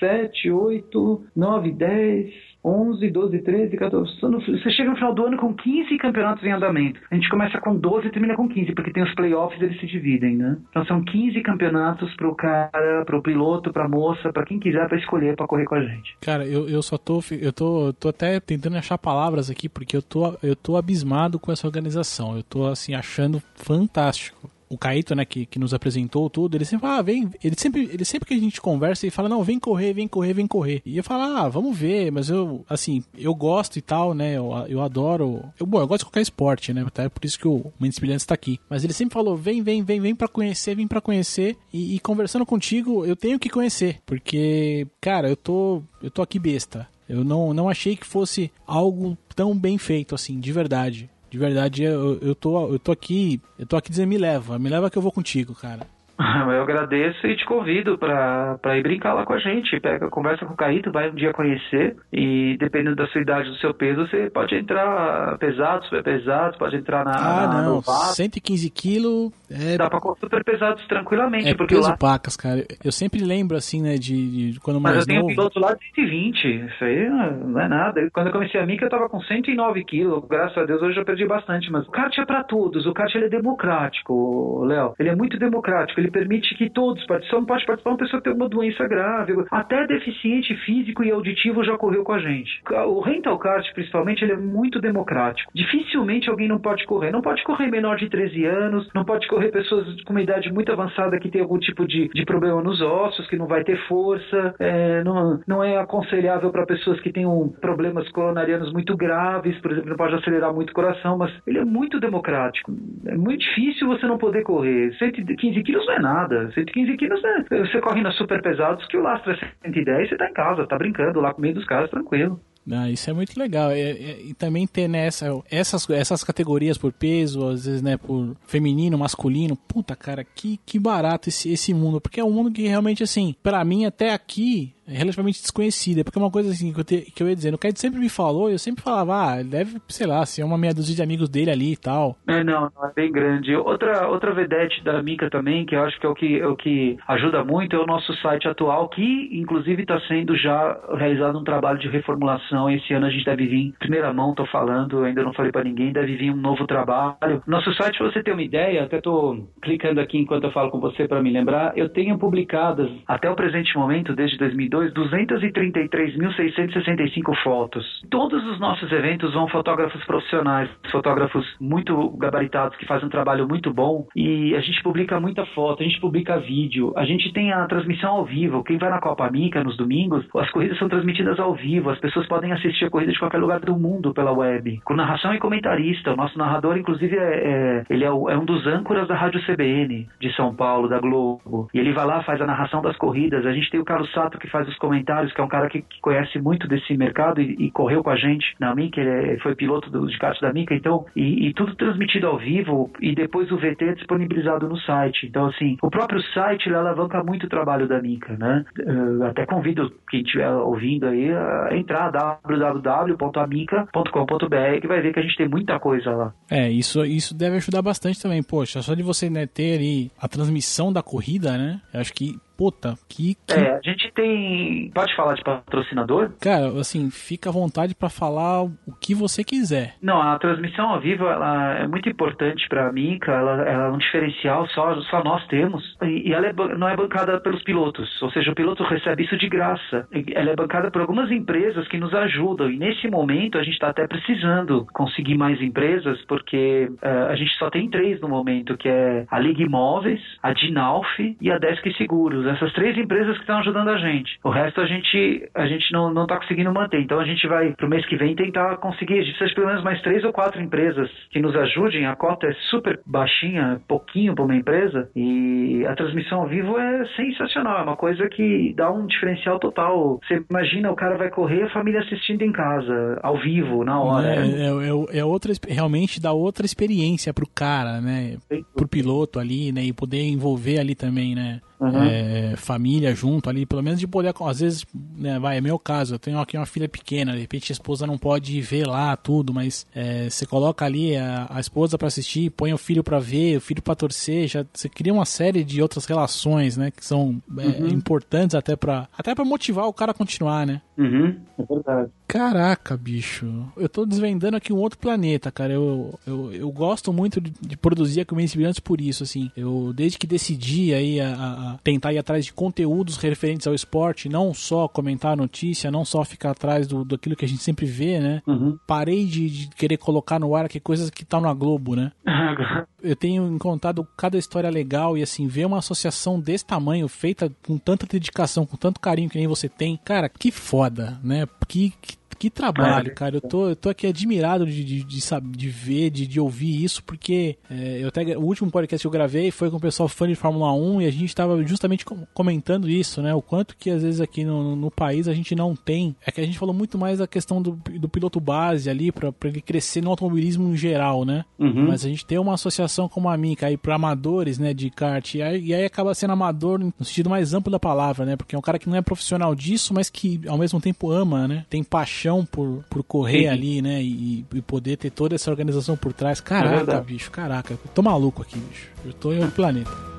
7, 8, 9, 10, 11, 12, 13, 14. Você chega no final do ano com 15 campeonatos em andamento. A gente começa com 12 e termina com 15, porque tem os playoffs, eles se dividem, né? Então são 15 campeonatos pro cara, pro piloto, pra moça, pra quem quiser pra escolher pra correr com a gente. Cara, eu, eu só tô. Eu tô, tô até tentando achar palavras aqui, porque eu tô, eu tô abismado com essa organização. Eu tô assim, achando fantástico o Caíto, né, que, que nos apresentou tudo, ele sempre fala, ah, vem, ele sempre, ele sempre que a gente conversa, ele fala, não, vem correr, vem correr, vem correr. E eu falo, ah, vamos ver, mas eu, assim, eu gosto e tal, né, eu, eu adoro, eu, bom, eu gosto de qualquer esporte, né, até por isso que o Mendes Brilhantes está aqui. Mas ele sempre falou, vem, vem, vem, vem para conhecer, vem para conhecer, e, e conversando contigo, eu tenho que conhecer, porque, cara, eu tô, eu tô aqui besta. Eu não, não achei que fosse algo tão bem feito assim, de verdade. De verdade, eu, eu, tô, eu tô aqui, eu tô aqui dizendo me leva, me leva que eu vou contigo, cara. Eu agradeço e te convido para ir brincar lá com a gente. Pega, conversa com o Caíto, vai um dia conhecer e dependendo da sua idade, do seu peso, você pode entrar pesado, super pesado, pode entrar na. Ah, na, não. 115 quilos. É... Dá pra super pesados tranquilamente. É porque peso lá... pacas, cara. Eu sempre lembro, assim, né, de, de quando mais Mas eu tenho novo... piloto lá de 120. Isso aí não é nada. Quando eu comecei a Mica, eu tava com 109 quilos. Graças a Deus, hoje eu perdi bastante. Mas o kart é pra todos. O kart ele é democrático, Léo. Ele é muito democrático. Ele permite que todos participem. Não pode participar uma pessoa que tem uma doença grave. Até deficiente físico e auditivo já correu com a gente. O rental kart, principalmente, ele é muito democrático. Dificilmente alguém não pode correr. Não pode correr menor de 13 anos, não pode correr pessoas com uma idade muito avançada que tem algum tipo de, de problema nos ossos, que não vai ter força. É, não, não é aconselhável para pessoas que tenham problemas coronarianos muito graves, por exemplo, não pode acelerar muito o coração, mas ele é muito democrático. É muito difícil você não poder correr. 115 quilos não é nada. 115 quilos é. Você corre nas super pesados que o lastro é 110, você tá em casa, tá brincando lá com meio dos caras, tranquilo. Ah, isso é muito legal. E, e, e também ter nessa né, essas, essas categorias por peso, às vezes, né, por feminino, masculino. Puta, cara, que, que barato esse, esse mundo. Porque é um mundo que realmente, assim, para mim, até aqui, é relativamente desconhecida, porque é uma coisa assim que eu, te, que eu ia dizendo, o Ked sempre me falou, eu sempre falava, ah, deve, sei lá, ser uma meia dúzia de amigos dele ali e tal. É, não, não é bem grande. Outra, outra vedete da Mica também, que eu acho que é o que, é o que ajuda muito, é o nosso site atual, que inclusive está sendo já realizado um trabalho de reformulação não. Esse ano a gente deve vir, primeira mão, tô falando, ainda não falei para ninguém, deve vir um novo trabalho. Nosso site, pra você ter uma ideia, até tô clicando aqui enquanto eu falo com você para me lembrar, eu tenho publicadas, até o presente momento, desde 2002, 233.665 fotos. Todos os nossos eventos vão fotógrafos profissionais, fotógrafos muito gabaritados que fazem um trabalho muito bom e a gente publica muita foto, a gente publica vídeo, a gente tem a transmissão ao vivo. Quem vai na Copa Mica nos domingos, as corridas são transmitidas ao vivo, as pessoas podem assistir a corrida de qualquer lugar do mundo pela web, com narração e comentarista. O nosso narrador, inclusive, é, é ele é, o, é, um dos âncoras da Rádio CBN de São Paulo, da Globo. E ele vai lá, faz a narração das corridas. A gente tem o Carlos Sato que faz os comentários, que é um cara que, que conhece muito desse mercado e, e, correu com a gente na Mica, ele é, foi piloto do, de kart da Mica, então, e, e tudo transmitido ao vivo e depois o VT é disponibilizado no site. Então, assim, o próprio site ele alavanca muito o trabalho da Mica, né? Uh, até convido quem estiver ouvindo aí a entrar www.amica.com.br que vai ver que a gente tem muita coisa lá. É, isso, isso deve ajudar bastante também. Poxa, só de você né, ter ali a transmissão da corrida, né? Eu acho que puta, que, que... É, a gente tem. Pode falar de patrocinador? Cara, assim, fica à vontade para falar o que você quiser. Não, a transmissão ao vivo ela é muito importante para mim, ela, ela é um diferencial, só, só nós temos. E, e ela é, não é bancada pelos pilotos, ou seja, o piloto recebe isso de graça. Ela é bancada por algumas empresas que nos ajudam, e nesse momento a gente está até precisando conseguir mais empresas, porque uh, a gente só tem três no momento, que é a Liga Imóveis, a Dinalf e a Desk Seguros essas três empresas que estão ajudando a gente. O resto a gente, a gente não, não tá conseguindo manter. Então a gente vai pro mês que vem tentar conseguir. A gente precisa de pelo menos mais três ou quatro empresas que nos ajudem. A cota é super baixinha, pouquinho para uma empresa. E a transmissão ao vivo é sensacional. É uma coisa que dá um diferencial total. Você imagina, o cara vai correr a família assistindo em casa, ao vivo, na hora. É, é, é, é outra, realmente dá outra experiência pro cara, né? Pro piloto ali, né? E poder envolver ali também, né? Uhum. É, família junto ali, pelo menos de poder, às vezes, né, vai, é meu caso, eu tenho aqui uma filha pequena, de repente a esposa não pode ver lá tudo, mas é, você coloca ali a, a esposa para assistir, põe o filho para ver, o filho para torcer, já você cria uma série de outras relações, né, que são é, uhum. importantes até para até para motivar o cara a continuar, né? Uhum, é verdade. Caraca, bicho. Eu tô desvendando aqui um outro planeta, cara. Eu, eu, eu gosto muito de, de produzir Aquemens Brilhantes por isso, assim. Eu, desde que decidi aí a, a, tentar ir atrás de conteúdos referentes ao esporte, não só comentar a notícia, não só ficar atrás do, daquilo que a gente sempre vê, né? Uhum. Parei de, de, querer colocar no ar aqui coisas que tá na Globo, né? eu tenho encontrado cada história legal e assim, ver uma associação desse tamanho feita com tanta dedicação, com tanto carinho que nem você tem, cara, que foda, né? Que, que que trabalho, cara. Eu tô, eu tô aqui admirado de, de, de, de ver, de, de ouvir isso, porque é, eu até, o último podcast que eu gravei foi com o pessoal fã de Fórmula 1 e a gente tava justamente comentando isso, né? O quanto que às vezes aqui no, no país a gente não tem. É que a gente falou muito mais da questão do, do piloto base ali, pra, pra ele crescer no automobilismo em geral, né? Uhum. Mas a gente tem uma associação como a Mica aí pra amadores, né, de kart, e aí, e aí acaba sendo amador no sentido mais amplo da palavra, né? Porque é um cara que não é profissional disso, mas que ao mesmo tempo ama, né? Tem paixão paixão por, por correr Sim. ali, né? E, e, poder ter toda essa organização por trás. Caraca, é bicho, caraca. Eu tô maluco aqui, bicho. Eu tô em outro planeta.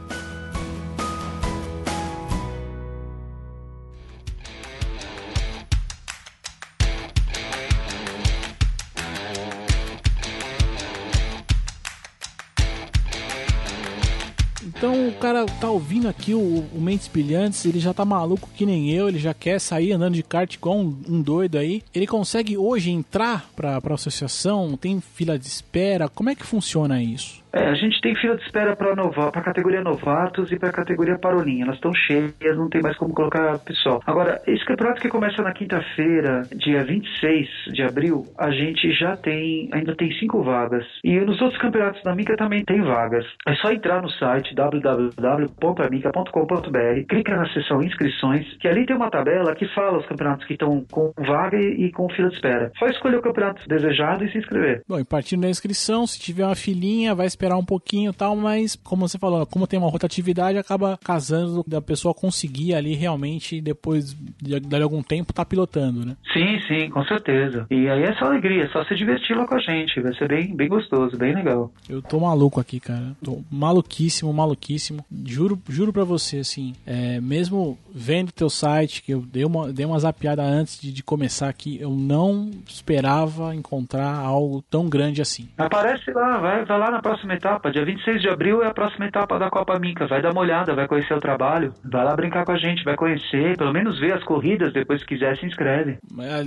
Então o cara tá ouvindo aqui o, o Mentes Brilhantes, ele já tá maluco que nem eu, ele já quer sair andando de kart com um, um doido aí. Ele consegue hoje entrar pra, pra associação? Tem fila de espera? Como é que funciona isso? É, a gente tem fila de espera para nova, a categoria novatos e para categoria parolinha. Elas estão cheias, não tem mais como colocar pessoal. Agora, esse campeonato que começa na quinta-feira, dia 26 de abril, a gente já tem, ainda tem cinco vagas. E nos outros campeonatos da Mica também tem vagas. É só entrar no site www.amica.com.br, clica na seção inscrições, que ali tem uma tabela que fala os campeonatos que estão com vaga e, com fila de espera. Só escolher o campeonato desejado e se inscrever. Bom, e partindo da inscrição, se tiver uma filinha, vai esperar um pouquinho e tal, mas como você falou, como tem uma rotatividade, acaba casando da pessoa conseguir ali realmente, depois de, de algum tempo, tá pilotando, né? Sim, sim, com certeza. E aí é só alegria, é só se divertir lá com a gente, vai ser bem, bem gostoso, bem legal. Eu tô maluco aqui, cara. Tô maluquíssimo, maluquíssimo maluquíssimo. Juro, juro pra você, assim, é, mesmo vendo teu site, que eu dei uma, dei uma zapiada antes de, de começar aqui, eu não esperava encontrar algo tão grande assim. Aparece lá, vai, vai lá na próxima etapa. Dia 26 de abril é a próxima etapa da Copa Mica. Vai dar uma olhada, vai conhecer o trabalho, vai lá brincar com a gente, vai conhecer, pelo menos ver as corridas, depois se quiser se inscreve.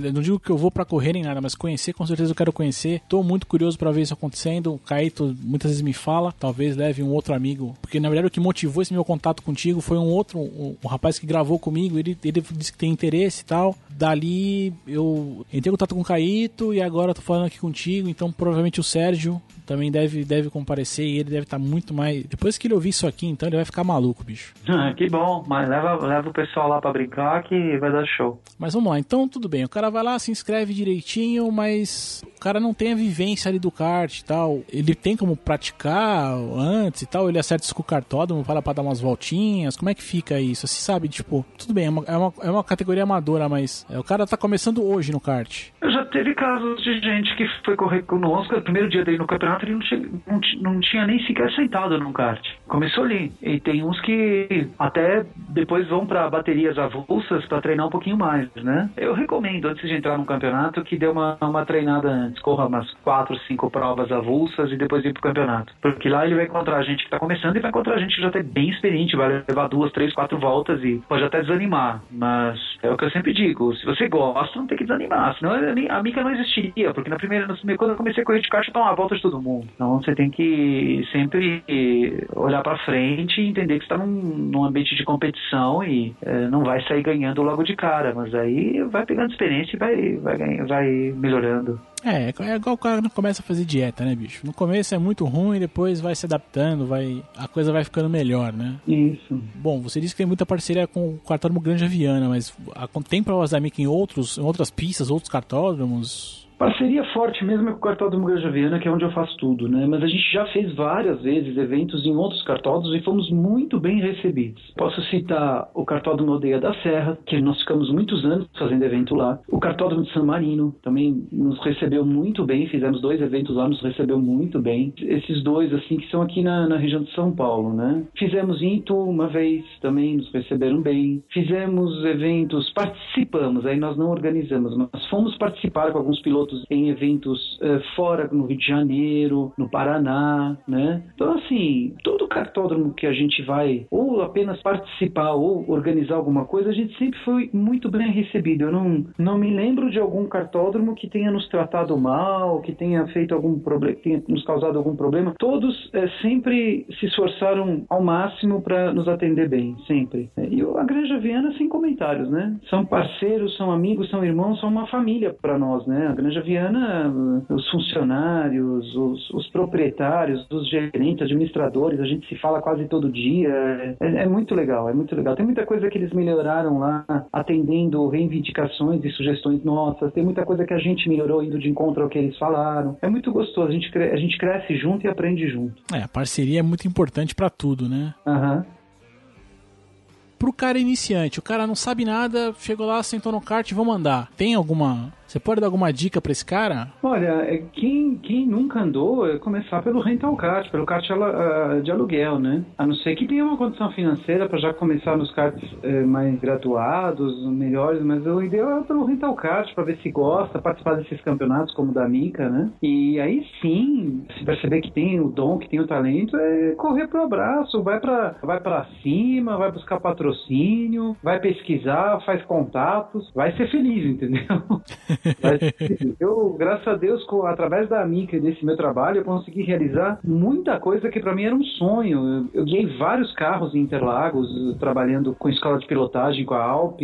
Eu não digo que eu vou para correr nem nada, mas conhecer com certeza eu quero conhecer. Tô muito curioso para ver isso acontecendo. O Caíto muitas vezes me fala, talvez leve um outro amigo, porque na verdade o que motivou esse meu contato contigo foi um outro, um, um rapaz que gravou comigo, ele, ele disse que tem interesse e tal. Dali eu entrei em contato com o Caíto e agora tô falando aqui contigo, então provavelmente o Sérgio também deve, deve comparecer e ele deve estar tá muito mais. Depois que ele ouvir isso aqui, então ele vai ficar maluco, bicho. Ah, que bom, mas leva, leva o pessoal lá para brincar que vai dar show. Mas vamos lá, então tudo bem. O cara vai lá, se inscreve direitinho, mas o cara não tem a vivência ali do kart e tal. Ele tem como praticar antes e tal. Ele acerta isso com o cartódromo, fala pra dar umas voltinhas. Como é que fica isso? Você sabe, tipo, tudo bem, é uma, é uma, é uma categoria amadora, mas é, o cara tá começando hoje no kart. Eu já teve casos de gente que foi correr conosco. No primeiro dia dele no campeonato, ele não, tinha, não, não tinha nem sequer sentado no kart. Começou ali. E tem uns que até depois vão para baterias avulsas para treinar um pouquinho mais, né? Eu recomendo, antes de entrar no campeonato, que dê uma, uma treinada antes. Corra umas quatro, cinco provas avulsas e depois ir pro campeonato. Porque lá ele vai encontrar gente que tá começando e vai encontrar gente que já tá bem experiente, vai levar duas, três, quatro voltas e pode até desanimar. Mas é o que eu sempre digo, se você gosta, não tem que desanimar. Senão a mica não existiria, porque na primeira, quando eu comecei a correr de caixa, eu uma volta de todo mundo. Então você tem que sempre olhar para frente e entender que está num, num, ambiente de competição e é, não vai sair ganhando logo de cara, mas aí vai pegando experiência e vai, vai, vai melhorando. É, é igual o cara começa a fazer dieta, né, bicho? No começo é muito ruim, depois vai se adaptando, vai a coisa vai ficando melhor, né? Isso. Bom, você disse que tem muita parceria com o cartódromo Granja Viana, mas tem provas da Mica em outros, em outras pistas, outros cartódromos? Parceria forte mesmo é com o Cartódromo Grajaviana, que é onde eu faço tudo, né? Mas a gente já fez várias vezes eventos em outros cartódromos e fomos muito bem recebidos. Posso citar o Cartódromo Aldeia da Serra, que nós ficamos muitos anos fazendo evento lá. O Cartódromo de San Marino também nos recebeu muito bem, fizemos dois eventos lá, nos recebeu muito bem. Esses dois, assim, que são aqui na, na região de São Paulo, né? Fizemos em Itu uma vez, também nos receberam bem. Fizemos eventos, participamos, aí nós não organizamos, mas fomos participar com alguns pilotos em eventos uh, fora no Rio de Janeiro, no Paraná, né? Então assim, todo cartódromo que a gente vai ou apenas participar ou organizar alguma coisa, a gente sempre foi muito bem recebido. Eu não, não me lembro de algum cartódromo que tenha nos tratado mal, que tenha feito algum problema, que tenha nos causado algum problema. Todos é, sempre se esforçaram ao máximo para nos atender bem, sempre. E a Granja Viana sem comentários, né? São parceiros, são amigos, são irmãos, são uma família para nós, né? A Granja Viana, os funcionários, os, os, proprietários, os gerentes, administradores, a gente se fala quase todo dia. É, é, muito legal, é muito legal. Tem muita coisa que eles melhoraram lá, atendendo reivindicações e sugestões nossas. Tem muita coisa que a gente melhorou indo de encontro ao que eles falaram. É muito gostoso, a gente, a gente cresce junto e aprende junto. É, a parceria é muito importante para tudo, né? Aham. Uhum pro cara iniciante. O cara não sabe nada, chegou lá, sentou no kart, vamos andar. Tem alguma você pode dar alguma dica para esse cara? Olha, é, quem, quem nunca andou é começar pelo rental kart, pelo kart ah, de aluguel, né? A não ser que tenha uma condição financeira para já começar nos karts é, mais graduados, melhores, mas o ideal é pelo rental kart para ver se gosta, participar desses campeonatos como o da Mica, né? E aí sim, se perceber que tem o dom, que tem o talento, é correr pro abraço, vai para vai para cima, vai buscar patrocínio, vai pesquisar, faz contatos, vai ser feliz, entendeu? eu, graças a Deus, com, através da Mica e desse meu trabalho, eu consegui realizar muita coisa que para mim era um sonho. Eu, eu guiei vários carros em Interlagos, trabalhando com escola de pilotagem com a Alp.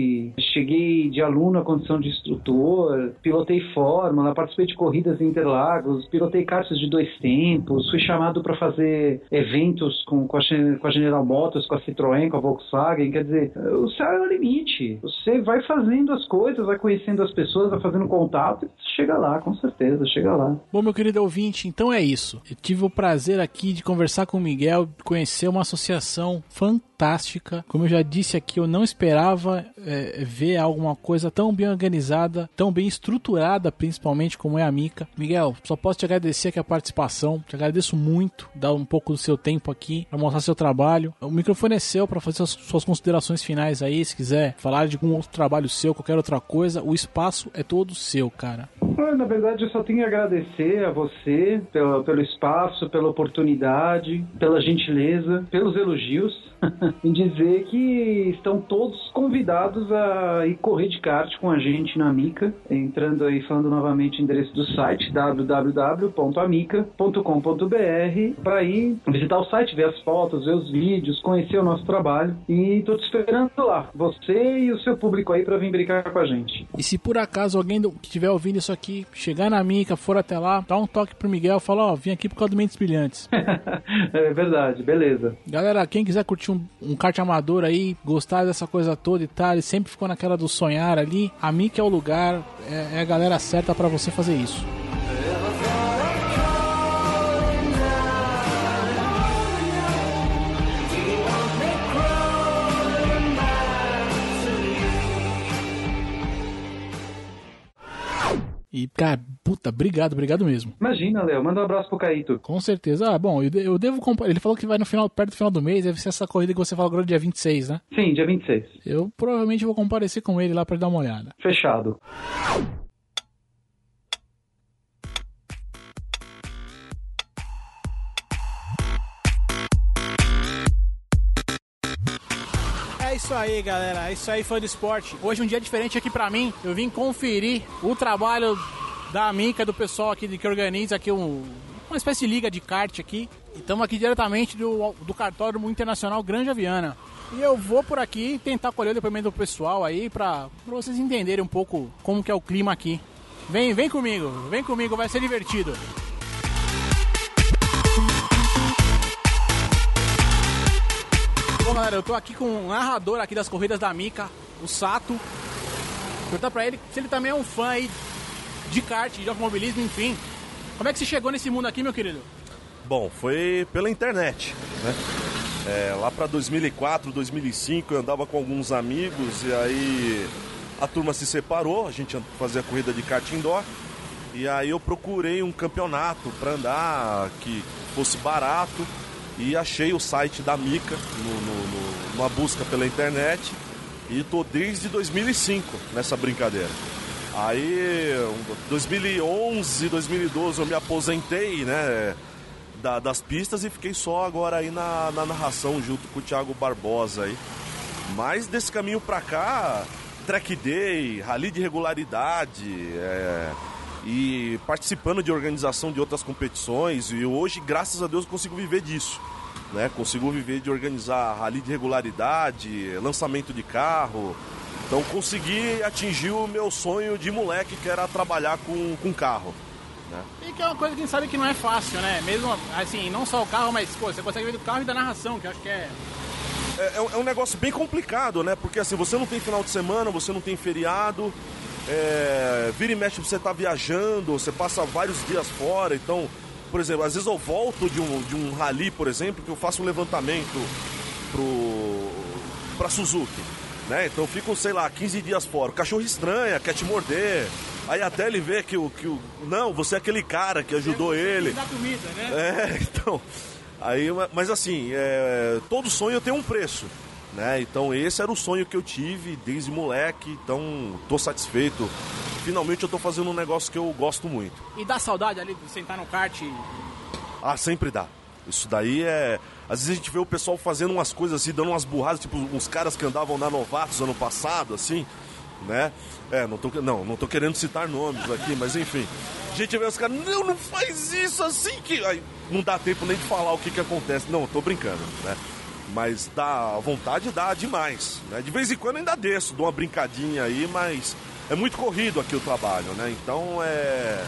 Cheguei de aluno à condição de instrutor, pilotei Fórmula, participei de corridas em Interlagos, pilotei karts de dois tempos, fui chamado para fazer eventos com, com, a, com a General Motors, com a Citroën, com a Volkswagen. Quer dizer, o céu é o limite. Você vai fazendo as coisas, vai conhecendo as pessoas, vai fazendo contato, chega lá, com certeza, chega lá. Bom, meu querido ouvinte, então é isso. Eu tive o prazer aqui de conversar com o Miguel, conhecer uma associação fantástica. Como eu já disse aqui, eu não esperava é, ver alguma coisa tão bem organizada, tão bem estruturada, principalmente como é a Mica. Miguel, só posso te agradecer aqui a participação. Te agradeço muito, dar um pouco do seu tempo aqui para mostrar seu trabalho. O microfone é seu para fazer as suas considerações finais aí, se quiser falar de algum outro trabalho seu, qualquer outra coisa, o espaço é todo seu, cara. Na verdade, eu só tenho a agradecer a você pelo, pelo espaço, pela oportunidade, pela gentileza, pelos elogios, em dizer que estão todos convidados a ir correr de kart com a gente na Mica, entrando aí, falando novamente o endereço do site www.amica.com.br para ir visitar o site, ver as fotos, ver os vídeos, conhecer o nosso trabalho e tô te esperando lá, você e o seu público aí para vir brincar com a gente. E se por acaso alguém que estiver ouvindo isso aqui aqui, chegar na Mica, for até lá, dá um toque pro Miguel, fala, ó, oh, vim aqui por causa do Mentes Brilhantes. é verdade, beleza. Galera, quem quiser curtir um, um kart amador aí, gostar dessa coisa toda e tal, ele sempre ficou naquela do sonhar ali, a Mica é o lugar, é, é a galera certa para você fazer isso. E, cara, puta, obrigado, obrigado mesmo. Imagina, Léo, manda um abraço pro Caíto. Com certeza. Ah, bom, eu, devo comprar. Ele falou que vai no final, perto do final do mês, deve ser essa corrida que você falou agora dia 26, né? Sim, dia 26. Eu provavelmente vou comparecer com ele lá para dar uma olhada. Fechado. Isso aí, galera. É isso aí, fã do esporte. Hoje é um dia diferente aqui pra mim. Eu vim conferir o trabalho da Mica, do pessoal aqui que organiza aqui um, uma espécie de liga de kart aqui. E estamos aqui diretamente do, do cartório internacional Granja Viana. E eu vou por aqui tentar colher o depoimento do pessoal aí pra vocês entenderem um pouco como que é o clima aqui. Vem, vem comigo, vem comigo, vai ser divertido. Galera, eu tô aqui com o narrador aqui das corridas da Mica, o Sato. Perguntar pra ele se ele também é um fã aí de kart, de automobilismo, enfim. Como é que você chegou nesse mundo aqui, meu querido? Bom, foi pela internet, né? É, lá para 2004, 2005 eu andava com alguns amigos e aí a turma se separou, a gente fazia corrida de kart indoor e aí eu procurei um campeonato para andar que fosse barato e achei o site da Mica no, no, no, numa busca pela internet e tô desde 2005 nessa brincadeira. Aí, 2011, 2012 eu me aposentei, né, da, das pistas e fiquei só agora aí na, na narração junto com o Thiago Barbosa aí. Mas desse caminho pra cá, track day, rally de regularidade, é, e participando de organização de outras competições. E hoje, graças a Deus, consigo viver disso. Né? Consigo viver de organizar rally de regularidade, lançamento de carro. Então consegui atingir o meu sonho de moleque, que era trabalhar com, com carro. Né? E que é uma coisa que a gente sabe que não é fácil, né? Mesmo assim, não só o carro, mas pô, você consegue ver do carro e da narração, que eu acho que é é, é, é, um negócio bem complicado, né? Porque assim, você não tem final de semana, você não tem feriado, é, vira e mexe você tá viajando, você passa vários dias fora, então, por exemplo, às vezes eu volto de um, de um rally, por exemplo, que eu faço um levantamento pro, pra Suzuki. Né? Então eu fico, sei lá, 15 dias fora. O cachorro estranha, quer te morder. Aí até ele vê que o. Que o não, você é aquele cara que ajudou ele. comida, né? É, então. Aí, mas assim, é, todo sonho tem um preço. Né? Então esse era o sonho que eu tive desde moleque, então tô satisfeito. Finalmente eu tô fazendo um negócio que eu gosto muito. E dá saudade ali de sentar no kart? Ah, sempre dá. Isso daí é. Às vezes a gente vê o pessoal fazendo umas coisas assim, dando umas burradas, tipo uns caras que andavam na Novatos ano passado, assim, né? É, não tô, não, não tô querendo citar nomes aqui, mas enfim. A gente vê os caras, não, não faz isso assim que. Aí não dá tempo nem de falar o que que acontece. Não, tô brincando, né? Mas dá vontade dá demais. Né? De vez em quando ainda desço, dou uma brincadinha aí, mas é muito corrido aqui o trabalho, né? Então é.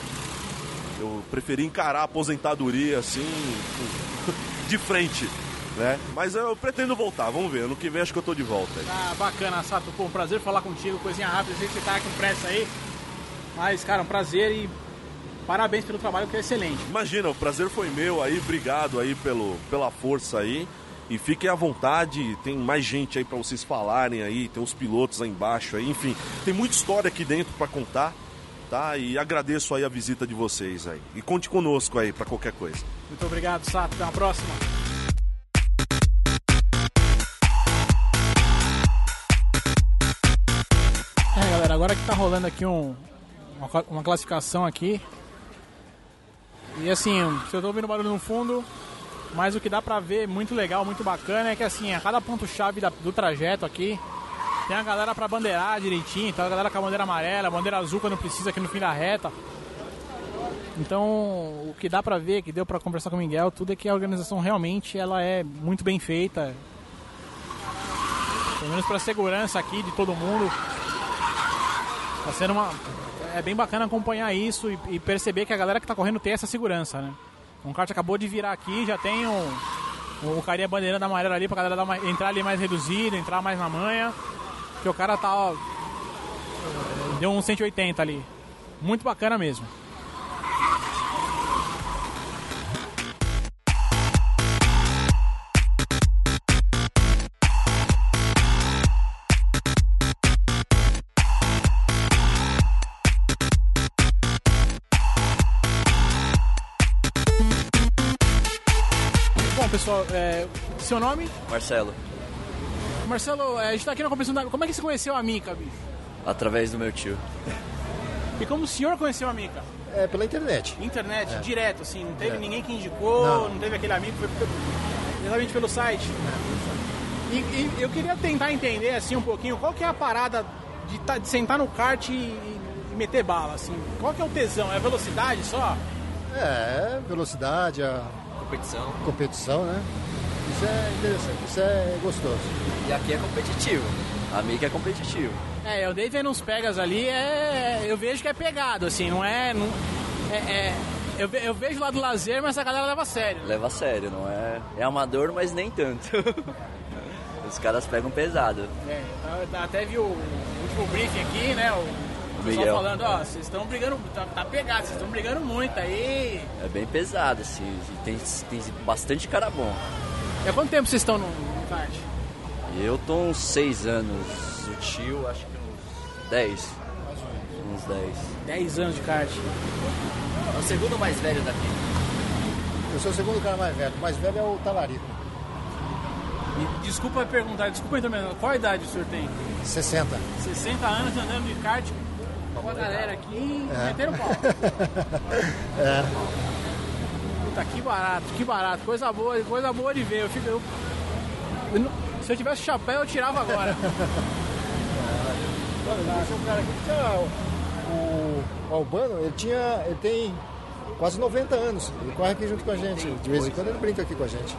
Eu preferi encarar a aposentadoria assim, de frente. Né? Mas eu pretendo voltar, vamos ver. Ano que vem acho que eu tô de volta. Ah, bacana, Sato. Pô, um prazer falar contigo, coisinha rápida. Sei que você tá com pressa aí. Mas, cara, um prazer e parabéns pelo trabalho que é excelente. Imagina, o prazer foi meu aí, obrigado aí pelo, pela força aí. E fiquem à vontade, tem mais gente aí para vocês falarem aí, tem os pilotos aí embaixo aí, enfim, tem muita história aqui dentro para contar, tá? E agradeço aí a visita de vocês aí. E conte conosco aí para qualquer coisa. Muito obrigado, Sato. Até a próxima. É, galera, agora que tá rolando aqui um, uma, uma classificação aqui. E assim, se eu tô ouvindo barulho no fundo, mas o que dá pra ver muito legal, muito bacana é que assim, a cada ponto-chave do trajeto aqui, tem a galera pra bandeirar direitinho, então a galera com a bandeira amarela, a bandeira azul quando precisa aqui no fim da reta. Então, o que dá pra ver, que deu pra conversar com o Miguel, tudo é que a organização realmente ela é muito bem feita. Pelo menos pra segurança aqui de todo mundo. Tá sendo uma. É bem bacana acompanhar isso e, e perceber que a galera que tá correndo tem essa segurança, né? Um kart acabou de virar aqui, já tem um, o carinha bandeirando amarela ali pra galera uma, entrar ali mais reduzido, entrar mais na manha. Que o cara tá. Ó, deu um 180 ali. Muito bacana mesmo. Pessoal, é, seu nome? Marcelo, Marcelo, é, a gente tá aqui na competição da. Como é que você conheceu a Mica, bicho? através do meu tio. E como o senhor conheceu a Mica? É, pela internet. Internet, direto, assim, não teve Direto. ninguém que indicou, Não. não, teve aquele amigo, foi pelo- exatamente pelo site. E, e eu queria tentar entender, assim, um pouquinho, qual que é a parada de, tá- de sentar no kart e, e meter bala, assim? Qual que é o tesão? É a velocidade só? É, velocidade, a Competição. competição, né? Isso é interessante, isso é gostoso. E aqui é competitivo. A é competitivo. É, eu dei vendo uns pegas ali, é, eu vejo que é pegado, assim, não é... Não, é, é- eu, eu vejo lá do lazer, mas a galera leva a sério. Leva a sério, não é? É amador, mas nem tanto. Os caras pegam pesado. É, eu até vi o último briefing aqui, né? O, Miguel. falando, ó, vocês estão brigando, tá, tá pegado, vocês estão brigando muito aí. É bem pesado, assim. e Tem, tem bastante cara bom. E há quanto tempo vocês estão no, no kart? Eu tô uns 6 anos. O tio, acho que uns 10. Uns 10. 10 anos de kart. É o segundo mais velho daqui. Eu sou o segundo cara mais velho. O mais velho é o Talarico, E desculpa perguntar, desculpa então, qual a idade o senhor tem? 60. 60 anos andando de kart com a galera aqui, É. meteram pau. Puta, que barato, que barato, coisa boa, coisa boa de ver. Eu fico, eu- se eu tivesse chapéu, eu tirava agora. Esse é um cara aqui que tinha o, o Albano, ele tinha. ele tem quase 90 anos. Ele corre aqui junto com a gente. De vez em quando ele brinca aqui com a gente.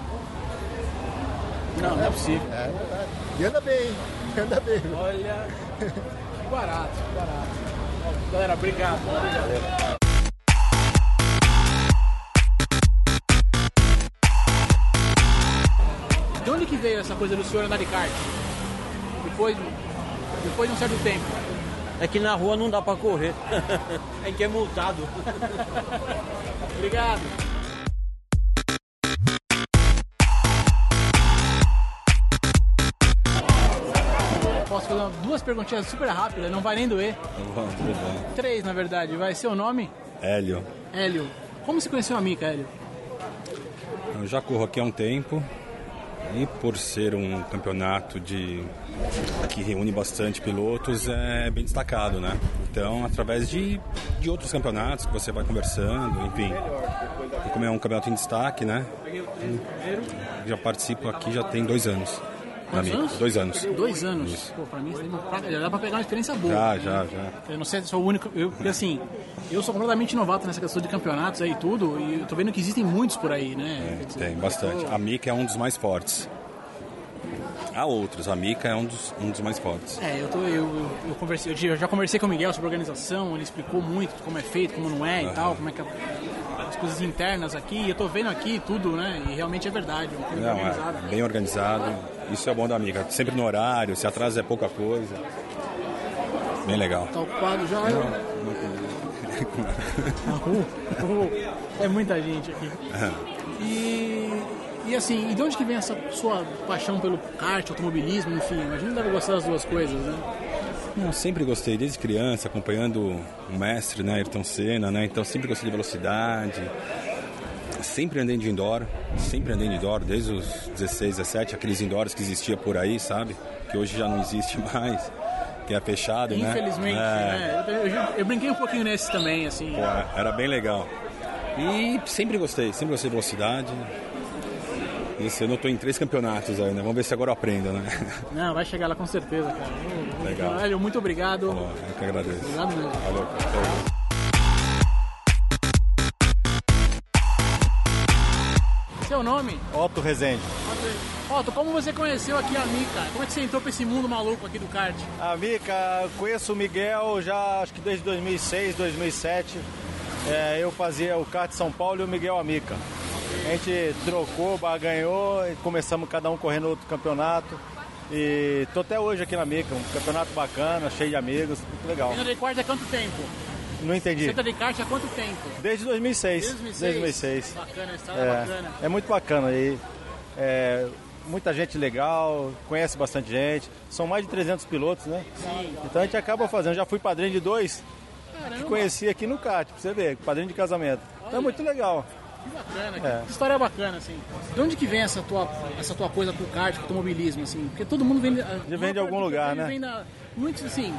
Não, não é possível. É verdade. E anda bem, hein? anda bem. Olha, que barato, que barato. Galera, obrigado. obrigado. De onde que veio essa coisa do senhor andar de kart? Depois, depois de um certo tempo. É que na rua não dá pra correr. é que é multado. Obrigado. Fazer duas perguntinhas super rápidas, não vai nem doer. Três, na verdade. Vai ser o nome? Hélio, Hélio. Como você conheceu a Mica, Hélio? eu já corro aqui há um tempo e por ser um campeonato de que reúne bastante pilotos é bem destacado, né? Então, através de, de outros campeonatos que você vai conversando, enfim. E como é um campeonato em destaque, né? Já participo aqui já tem dois anos. Quantos Mica. anos? Dois anos. Dois anos. Isso. Pô, pra mim aí já dá pra pegar uma experiência boa. Já, já, já. Eu não sei se sou o único. Eu, porque assim, eu sou completamente novato nessa questão de campeonatos aí e tudo, e eu tô vendo que existem muitos por aí, né? Quer dizer, Tem bastante. A Mica é um dos mais fortes. Há outros, a Mica é um dos, um dos mais fortes. É, eu, tô, eu, eu, eu conversei, eu já conversei com o Miguel sobre organização, ele explicou muito como é feito, como não é e tal, como é que é as coisas internas aqui, eu tô vendo aqui tudo, né? E realmente é verdade, uma coisa Não, é bem organizado. Isso é bom da amiga. Sempre no horário, se atrasa é pouca coisa. Bem legal. Tá ocupado já? Uh, é muita gente aqui. E, e assim, e de onde que vem essa sua paixão pelo kart, automobilismo, enfim? Imagina que deve gostar das duas coisas, né? Não, sempre gostei, desde criança, acompanhando o mestre, né, Ayrton Senna, né? Então sempre gostei de velocidade. Sempre andei de indoor, sempre andei de indoor, desde os 16, 17, aqueles indoors que existia por aí, sabe? Que hoje já não existe mais, que é fechado, né? Infelizmente, É. né? Eu, eu- eu brinquei um pouquinho nesse também, assim. Pô, era bem legal. E sempre gostei, sempre gostei de velocidade. Esse ano eu tô em três campeonatos ainda, vamos ver se agora eu aprendo, né? Não, vai chegar lá com certeza, cara. Legal. Velho, muito obrigado. Ó, Eu que agradeço. Obrigado mesmo. Valeu. cara. Seu nome? Otto Rezende. Otto, como você conheceu aqui a Mica? Como é que você entrou pra esse mundo maluco aqui do kart? A Mica, conheço o Miguel já acho que desde 2006, 2007. É, eu fazia o kart São Paulo e o Miguel a Mica. A gente trocou, ganhou e começamos cada um correndo outro campeonato. E tô até hoje aqui na Mica, um campeonato bacana, cheio de amigos, muito legal. Anda de kart há quanto tempo? Não entendi. Você tá de kart há quanto tempo? Desde 2006. Desde 2006? Desde 2006. Bacana, a é bacana. É, é muito bacana aí. É, muita gente legal, conhece bastante gente. São mais de 300 pilotos, né? Sim. Então a gente acaba fazendo. Já fui padrinho de dois que Caramba, conheci aqui no kart, pra você ver, padrinho de casamento. Então é muito legal. Que bacana, É. que história bacana, assim. De onde que vem essa tua, essa tua coisa com o kart, com o automobilismo, assim? Porque todo mundo vem... Já vem de algum lugar, né? Vem da, muito, assim,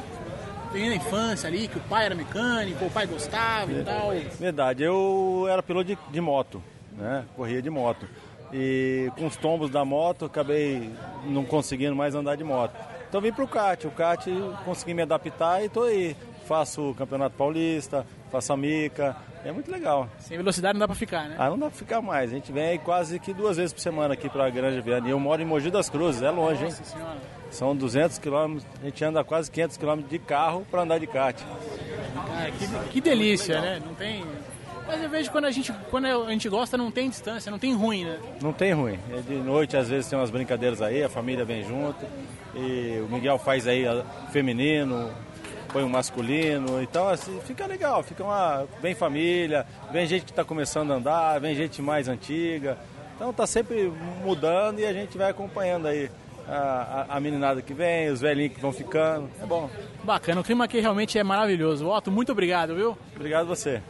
vem da infância ali, que o pai era mecânico, o pai gostava e tal. Verdade, eu era piloto de, de moto, né? Corria de moto. E com os tombos da moto, acabei não conseguindo mais andar de moto. Então vim pro kart. O kart consegui me adaptar e tô aí. Faço o Campeonato Paulista, faço a mica. É muito legal. Sem velocidade não dá pra ficar, né? Ah, não dá pra ficar mais. A gente vem aí quase que duas vezes por semana aqui pra Granja Viana. E eu moro em Mogi das Cruzes, é longe, hein? Nossa senhora. São 200 quilômetros, a gente anda quase 500 quilômetros de carro para andar de kart. Cara, que, que delícia, né? Não tem... Mas eu vejo quando a gente, quando a gente gosta, não tem distância, não tem ruim, né? Não tem ruim. É de noite, às vezes, tem umas brincadeiras aí, a família vem junto. E o Miguel faz aí a- feminino, põe um masculino. Então, assim, fica legal, fica uma. Vem família, vem gente que está começando a andar, vem gente mais antiga. Então tá sempre mudando e a gente vai acompanhando aí a, a, a meninada que vem, os velhinhos que vão ficando. É bom. Bacana, o clima aqui realmente é maravilhoso. Otto, muito obrigado, viu? Obrigado você.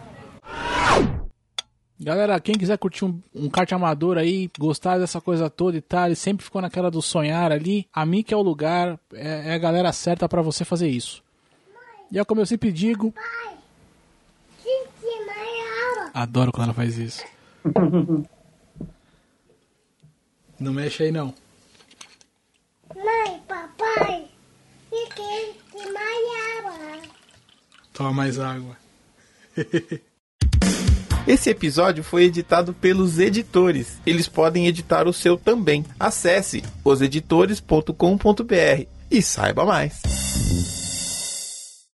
Galera, quem quiser curtir um, um kart amador aí, gostar dessa coisa toda e tal, ele sempre ficou naquela do sonhar ali, a Mica é o lugar, é, é a galera certa pra você fazer isso. E é como eu sempre digo, adoro quando ela faz isso. Não mexe aí não. Mãe, papai, fiquei de. Toma mais água. Esse episódio foi editado pelos editores. Eles podem editar o seu também. Acesse oseditores.com.br e saiba mais.